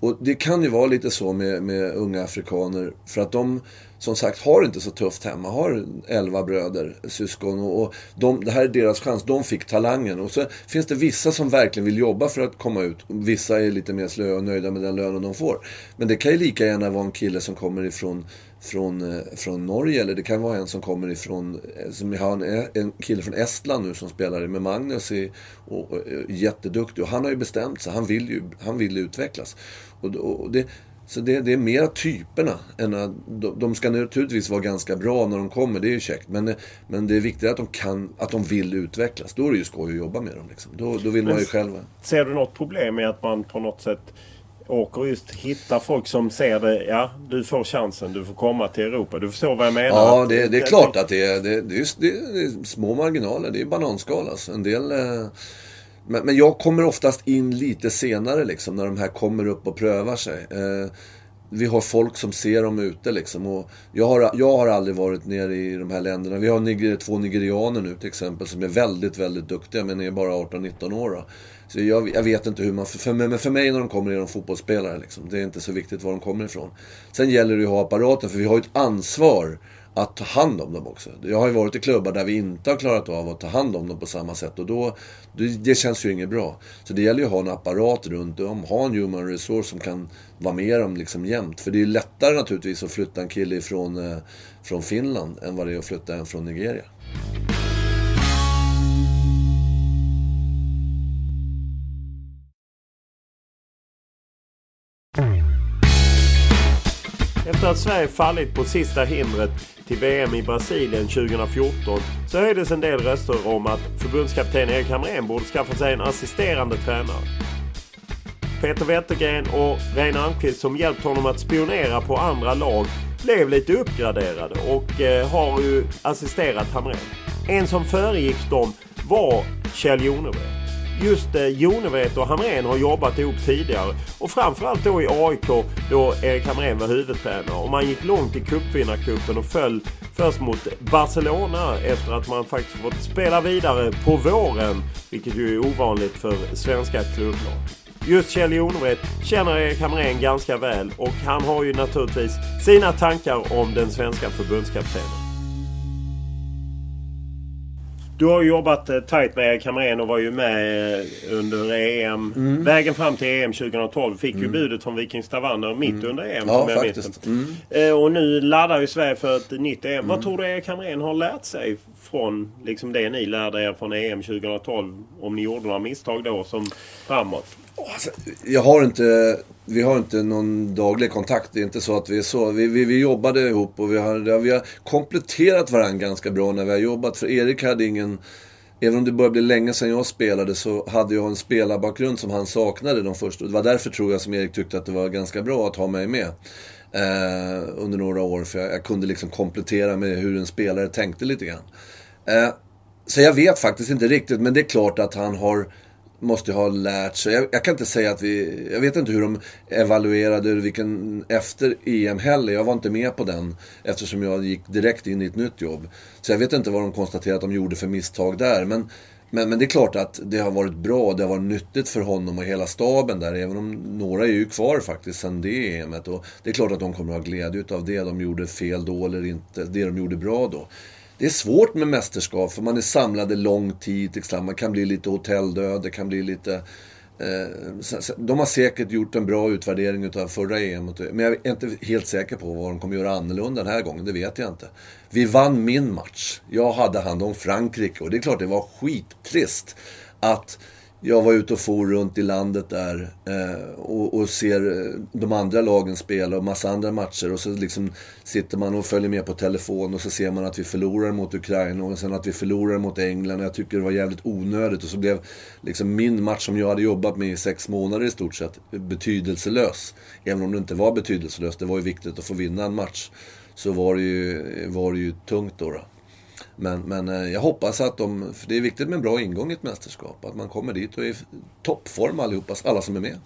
Och det kan ju vara lite så med, med unga afrikaner, för att de som sagt har inte så tufft hemma, har elva bröder, syskon och, och de, det här är deras chans. De fick talangen. Och så finns det vissa som verkligen vill jobba för att komma ut. Vissa är lite mer slöa och nöjda med den lönen de får. Men det kan ju lika gärna vara en kille som kommer ifrån från, eh, från Norge eller det kan vara en som kommer ifrån, eh, som har en, en kille från Estland nu som spelar med Magnus i, och, och, jätteduktig och han har ju bestämt sig, han vill ju han vill utvecklas. Och, och det, så det, det, är mera typerna än att de, de ska naturligtvis vara ganska bra när de kommer, det är ju käckt. Men, men det är viktigt att de kan, att de vill utvecklas. Då är det ju skoj att jobba med dem liksom. Då, då vill men man ju själv. Ser du något problem med att man på något sätt åker just hitta folk som ser det. Ja, du får chansen. Du får komma till Europa. Du förstår vad jag menar? Ja, det, det är klart att det är, det, det, är, det är små marginaler. Det är bananskal alltså. En del... Eh, men, men jag kommer oftast in lite senare liksom, när de här kommer upp och prövar sig. Eh, vi har folk som ser dem ute liksom. Och jag, har, jag har aldrig varit nere i de här länderna. Vi har två nigerianer nu till exempel som är väldigt, väldigt duktiga men är bara 18-19 år. Då. Så jag, jag, vet inte hur man... För, men för mig när de kommer är de fotbollsspelare. Liksom. Det är inte så viktigt var de kommer ifrån. Sen gäller det ju att ha apparaten, för vi har ju ett ansvar att ta hand om dem också. Jag har ju varit i klubbar där vi inte har klarat av att ta hand om dem på samma sätt. Och då, det känns ju inget bra. Så det gäller ju att ha en apparat runt om. Ha en human resource som kan vara med dem liksom jämt. För det är lättare naturligtvis att flytta en kille ifrån, eh, från Finland än vad det är att flytta en från Nigeria. Efter att Sverige fallit på sista hindret till VM i Brasilien 2014 så höjdes en del röster om att förbundskapten Erik Hamrén borde skaffa sig en assisterande tränare. Peter Wettergren och Reine Almqvist som hjälpt honom att spionera på andra lag blev lite uppgraderade och eh, har ju assisterat Hamrén. En som föregick dem var Kjell Jonevred just eh, Jonevret och Hamrén har jobbat ihop tidigare. Och framförallt då i AIK då Erik Hamrén var huvudtränare. Och man gick långt i cupvinnarcupen och föll först mot Barcelona efter att man faktiskt fått spela vidare på våren. Vilket ju är ovanligt för svenska klubblag. just Kjell Jonevret känner Erik Hamrén ganska väl och han har ju naturligtvis sina tankar om den svenska förbundskaptenen. Du har jobbat eh, tajt med Erik Hamrén och var ju med eh, under EM. Mm. Vägen fram till EM 2012 fick mm. ju budet från Viking Stavanger mitt mm. under EM. Ja, faktiskt. Mm. Eh, och nu laddar ju Sverige för ett nytt EM. Vad mm. tror du Erik Hamrén har lärt sig från liksom det ni lärde er från EM 2012? Om ni gjorde några misstag då som framåt? Alltså, jag har inte, vi har inte någon daglig kontakt. Det är inte så att vi är så. Vi, vi, vi jobbade ihop och vi har, vi har kompletterat varandra ganska bra när vi har jobbat. För Erik hade ingen... Även om det började bli länge sedan jag spelade så hade jag en spelarbakgrund som han saknade de första. Det var därför tror jag som Erik tyckte att det var ganska bra att ha mig med. Eh, under några år. För jag, jag, kunde liksom komplettera med hur en spelare tänkte lite grann. Eh, så jag vet faktiskt inte riktigt. Men det är klart att han har måste ha lärt sig. Jag, jag, kan inte säga att vi... Jag vet inte hur de evaluerade vilken efter EM heller. Jag var inte med på den eftersom jag gick direkt in i ett nytt jobb. Så jag vet inte vad de konstaterade att de gjorde för misstag där. Men, men, men det är klart att det har varit bra. Det har varit nyttigt för honom och hela staben där. Även om några är ju kvar faktiskt sen det EMet. Och det är klart att de kommer att ha glädje av det. De gjorde fel då eller inte. Det de gjorde bra då det är svårt med mästerskap för man är samlade lång tid. Man kan bli lite hotelldöd, det kan bli lite... Eh, de har säkert gjort en bra utvärdering av förra EM. Men jag är inte helt säker på vad de kommer göra annorlunda den här gången. Det vet jag inte. Vi vann min match. Jag hade hand om Frankrike och det är klart det var skittrist att jag var ute och for runt i landet där eh, och, och, ser eh, de andra lagen spela och massa andra matcher. Och så liksom sitter man och följer med på telefon och så ser man att vi förlorar mot Ukraina och sen att vi förlorar mot England. Och jag tycker det var jävligt onödigt. Och så blev liksom min match som jag hade jobbat med i sex månader i stort sett betydelselös. Även om det inte var betydelselöst. Det var ju viktigt att få vinna en match. Så var det ju, var det ju tungt då. då. Men, men eh, jag hoppas att de, för det är viktigt med en bra ingång i ett mästerskap, att man kommer dit och är i toppform allihopa, alla som är med.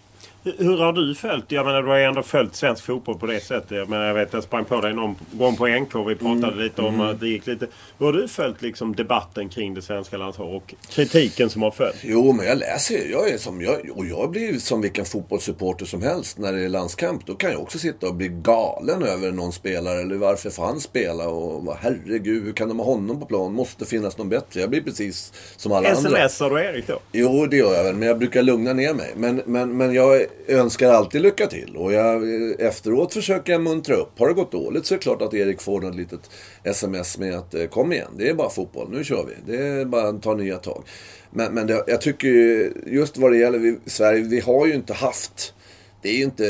Hur har du följt? Jag menar du har ju ändå följt svensk fotboll på det sättet. Jag menar jag vet jag sprang på dig någon gång på NK. Vi pratade mm. lite om mm. att det gick lite. Hur har du följt liksom debatten kring det svenska landslaget och kritiken som har följt? Jo men jag läser jag är som jag, och jag blir som vilken fotbollssupporter som helst när det är landskamp. Då kan jag också sitta och bli galen över någon spelare eller varför får han spela och herregud hur kan de ha honom på plan? Måste finnas någon bättre. Jag blir precis som alla SMS andra. Smsar du Erik då? Jo det gör jag väl men jag brukar lugna ner mig. Men, men, men jag önskar alltid lycka till. Och jag, eh, efteråt försöker jag muntra upp. Har det gått dåligt så är det klart att Erik får något litet sms med att eh, kom igen, det är bara fotboll, nu kör vi. Det är bara att ta nya tag. Men, men det, jag tycker ju, just vad det gäller vi, Sverige, vi har ju inte haft, det är ju inte,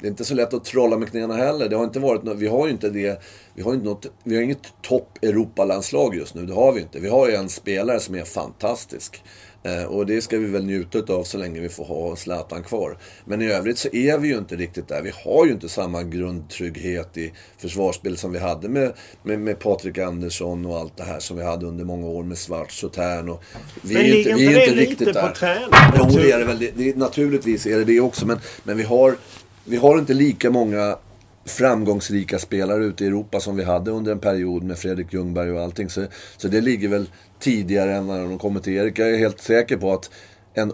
det är inte så lätt att trolla med knäna heller. Det har inte varit, vi har ju inte det, vi har, inte något, vi har inget topp Europalandslag just nu, det har vi inte. Vi har ju en spelare som är fantastisk. Eh, och det ska vi väl njuta av så länge vi får ha Zlatan kvar. Men i övrigt så är vi ju inte riktigt där. Vi har ju inte samma grundtrygghet i försvarsspel som vi hade med, med, med Patrik Andersson och allt det här som vi hade under många år med Svarts och Tern. Och vi men är inte, vi är inte riktigt där. på träning? Jo, det är det väl. Det, det, naturligtvis är det det också. Men, men vi, har, vi har inte lika många framgångsrika spelare ute i Europa som vi hade under en period med Fredrik Ljungberg och allting. Så, så det ligger väl tidigare än när de kommer till Erik. Jag är helt säker på att en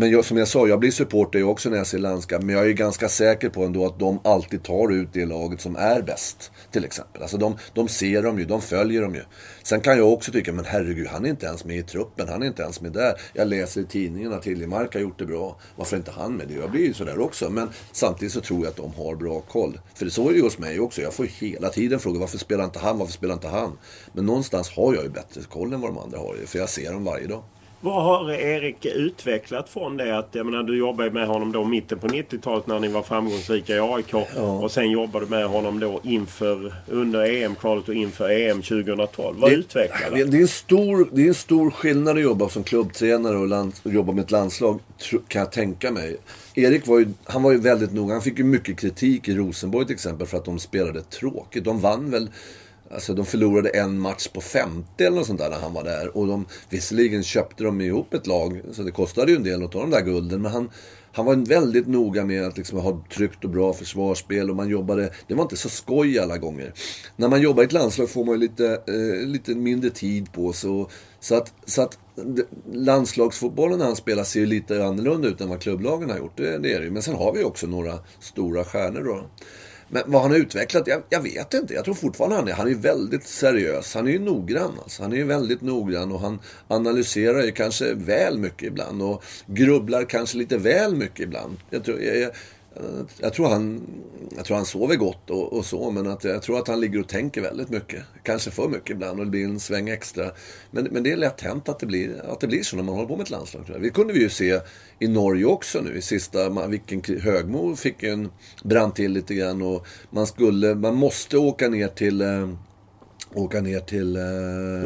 men jag, som jag sa, jag blir supporter också när jag ser landskamp. Men jag är ganska säker på ändå att de alltid tar ut det laget som är bäst. Till exempel. Alltså de, de ser dem ju, de följer dem ju. Sen kan jag också tycka, men herregud, han är inte ens med i truppen. Han är inte ens med där. Jag läser i tidningen att Hiljemark har gjort det bra. Varför är inte han med det? Jag blir ju sådär också. Men samtidigt så tror jag att de har bra koll. För så är det ju hos mig också. Jag får ju hela tiden frågor, varför spelar inte han? Varför spelar inte han? Men någonstans har jag ju bättre koll än vad de andra har. För jag ser dem varje dag. Vad har Erik utvecklat från det? Att, jag menar, du jobbade med honom då mitten på 90-talet när ni var framgångsrika i AIK. Ja. Och sen jobbade du med honom då inför, under EM-kvalet och inför EM 2012. Vad utvecklade det? Det är, en stor, det är en stor skillnad att jobba som klubbtränare och, land, och jobba med ett landslag, kan jag tänka mig. Erik var ju, han var ju väldigt noga. Han fick ju mycket kritik i Rosenborg till exempel för att de spelade tråkigt. De vann väl Alltså de förlorade en match på 50 eller något sånt där när han var där. Och de, visserligen köpte de ihop ett lag, så det kostade ju en del att ta de där gulden. Men han, han var väldigt noga med att liksom ha tryggt och bra försvarsspel och man jobbade, det var inte så skoj alla gånger. När man jobbar i ett landslag får man ju lite, eh, lite mindre tid på sig. Så att, så att landslagsfotbollen när han spelar ser ju lite annorlunda ut än vad klubblagen har gjort. Det, det är det ju. Men sen har vi också några stora stjärnor då. Men vad han har utvecklat, jag, jag, vet inte. Jag tror fortfarande han är. Han är väldigt seriös. Han är ju noggrann. Alltså. Han är ju väldigt noggrann och han analyserar ju kanske väl mycket ibland. Och grubblar kanske lite väl mycket ibland. Jag tror, jag, jag, Eh, jag tror, han, jag tror han sover gott och, och, så, men att jag tror att han ligger och tänker väldigt mycket. Kanske för mycket ibland och det blir en sväng extra. Men, men det är lätt hänt att det, blir, att det blir så när man håller på med ett landslag. Tror jag. Det kunde vi ju se i Norge också nu i sista, vilken Högmo fick en, brann till lite grann och man skulle, man måste åka ner till eh, åka ner till eh,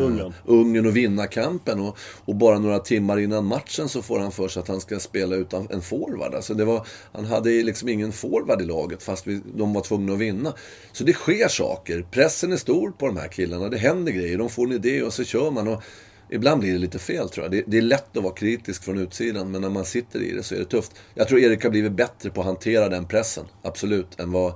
Ungern. Ungern och vinna kampen. Och, och, bara några timmar innan matchen så får han för sig att han ska spela utan en forward. Alltså det var, han hade liksom ingen forward i laget fast vi, de var tvungna att vinna. Så det sker saker. Pressen är stor på de här killarna. Det händer grejer. De får en idé och så kör man. Och, Ibland blir det lite fel tror jag. Det, det, är lätt att vara kritisk från utsidan, men när man sitter i det så är det tufft. Jag tror Erik har blivit bättre på att hantera den pressen, absolut, än vad...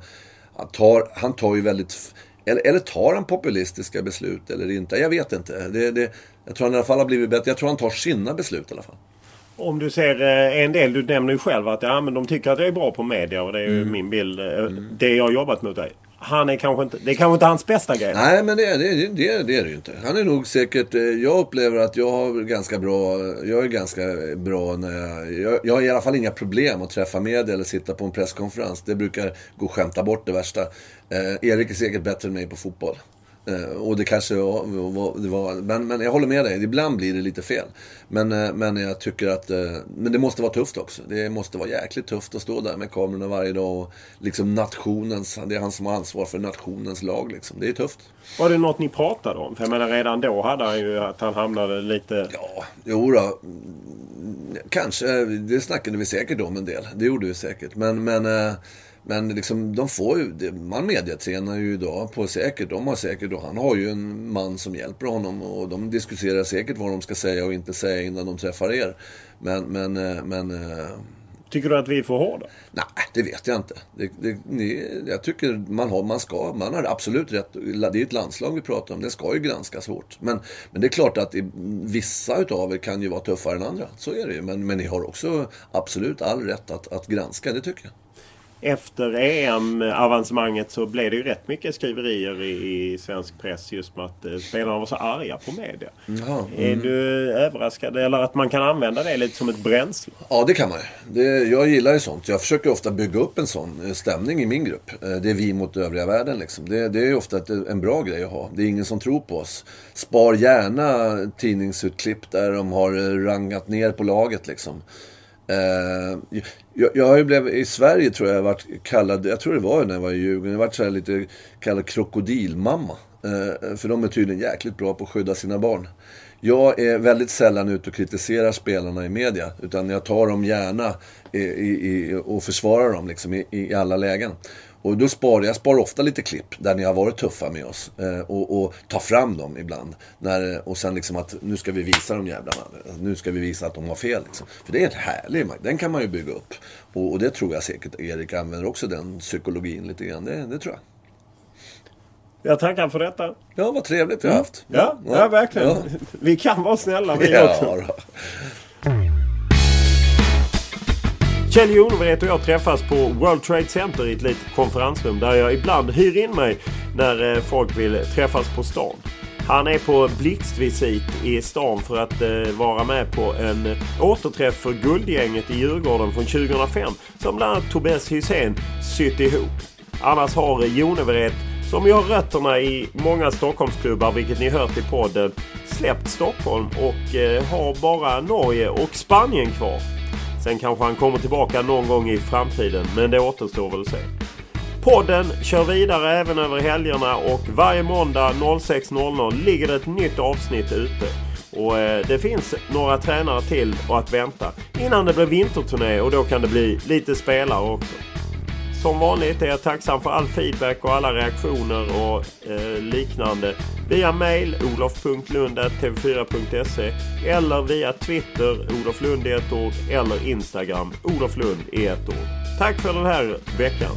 Han tar, han tar ju väldigt eller, eller tar han populistiska beslut eller inte? Jag vet inte. Det, det, jag tror han i alla fall har blivit bättre. Jag tror han tar sina beslut i alla fall. Om du ser eh, en del, du nämner ju själv att ja, men de tycker att jag är bra på media och det är ju mm. min bild. Eh. Det jag har jobbat mot dig han är kanske inte, det är kanske inte hans bästa grej. Nej, men det, det, det, det, är det ju inte. Han är nog säkert, eh, jag upplever att jag har ganska bra, jag är ganska bra när jag, jag, jag har i alla fall inga problem att träffa media eller sitta på en presskonferens. Det brukar gå att skämta bort det värsta. Eh, Erik är säkert bättre än mig på fotboll. Eh, och det kanske var, det var men, men jag håller med dig, ibland blir det lite fel. Men, eh, men jag tycker att, eh, men det måste vara tufft också. Det måste vara jäkligt tufft att stå där med kamerorna varje dag och liksom nationens, det är han som har ansvar för nationens lag liksom. Det är tufft. Var det något ni pratade om? För jag menar redan då hade han ju att han hamnade lite... Ja, jo då. Kanske, det snackade vi säkert om en del. Det gjorde vi säkert. Men, men men liksom, de får ju, man mediatränar ju idag på säkert, de har säkert, och han har ju en man som hjälper honom och de diskuterar säkert vad de ska säga och inte säga innan de träffar er. Men, men, eh, men... Eh, Tycker du att vi är för hårda? Nej, det vet jag inte. Det, det, ni, jag tycker man har, man ska, man har absolut rätt. Det är ett landslag vi pratar om. Det ska ju granskas hårt. Men, men det är klart att vissa utav er kan ju vara tuffare än andra. Så är det ju. Men, men ni har också absolut all rätt att, att granska, det tycker jag efter EM-avancemanget så blev det ju rätt mycket skriverier i, i svensk press just med att eh, spelarna var så arga på media. Jaha, mm. Är du överraskad? Eller att man kan använda det lite som ett bränsle? Ja, det kan man det, Jag gillar ju sånt. Jag försöker ofta bygga upp en sån eh, stämning i min grupp. Eh, det är vi mot övriga världen liksom. Det, det är ofta ett, en bra grej att ha. Det är ingen som tror på oss. Spar gärna tidningsutklipp där de har rangat ner på laget liksom. Uh, jag, jag har ju blivit, i Sverige tror jag, varit kallad, jag tror det var när jag var i Djurgården, jag varit så lite kallad krokodilmamma. Uh, för de är tydligen jäkligt bra på att skydda sina barn. Jag är väldigt sällan ute och kritiserar spelarna i media. Utan jag tar dem gärna i, i, i, och försvarar dem liksom i, i alla lägen. Och då sparar jag sparar ofta lite klipp där ni har varit tuffa med oss. Eh, och, och tar fram dem ibland. När, och sen liksom att nu ska vi visa de jävlarna. Nu ska vi visa att de har fel. Liksom. För det är ett härligt, den kan man ju bygga upp. Och, och, det tror jag säkert Erik använder också den psykologin lite grann. Det, det tror jag. Jag tackar för detta. Ja, vad trevligt vi har haft. Ja, ja, ja verkligen. Ja. Vi kan vara snälla vi ja, också. Då. Kjell Jonevret och jag träffas på World Trade Center i ett litet konferensrum där jag ibland hyr in mig när eh, folk vill träffas på stan. Han är på blixtvisit i stan för att eh, vara med på en återträff för Guldgänget i Djurgården från 2005 som bland annat Tobias Hysén sytt ihop. Annars har Jonevret, som ju har rötterna i många Stockholmsklubbar, vilket ni hört i podden, släppt Stockholm och eh, har bara Norge och Spanien kvar. Sen kanske han kommer tillbaka någon gång i framtiden, men det återstår väl att se. Podden kör vidare även över helgerna och varje måndag 06.00 ligger det ett nytt avsnitt ute. Och eh, det finns några tränare till att vänta innan det blir vinterturné och då kan det bli lite spelare också. Som vanligt är jag tacksam för all feedback och alla reaktioner och eh, liknande via mail olof.lund.tv4.se eller via Twitter Olof Lund i ett ord eller Instagram Olof Lund i ett ord. Tack för den här veckan!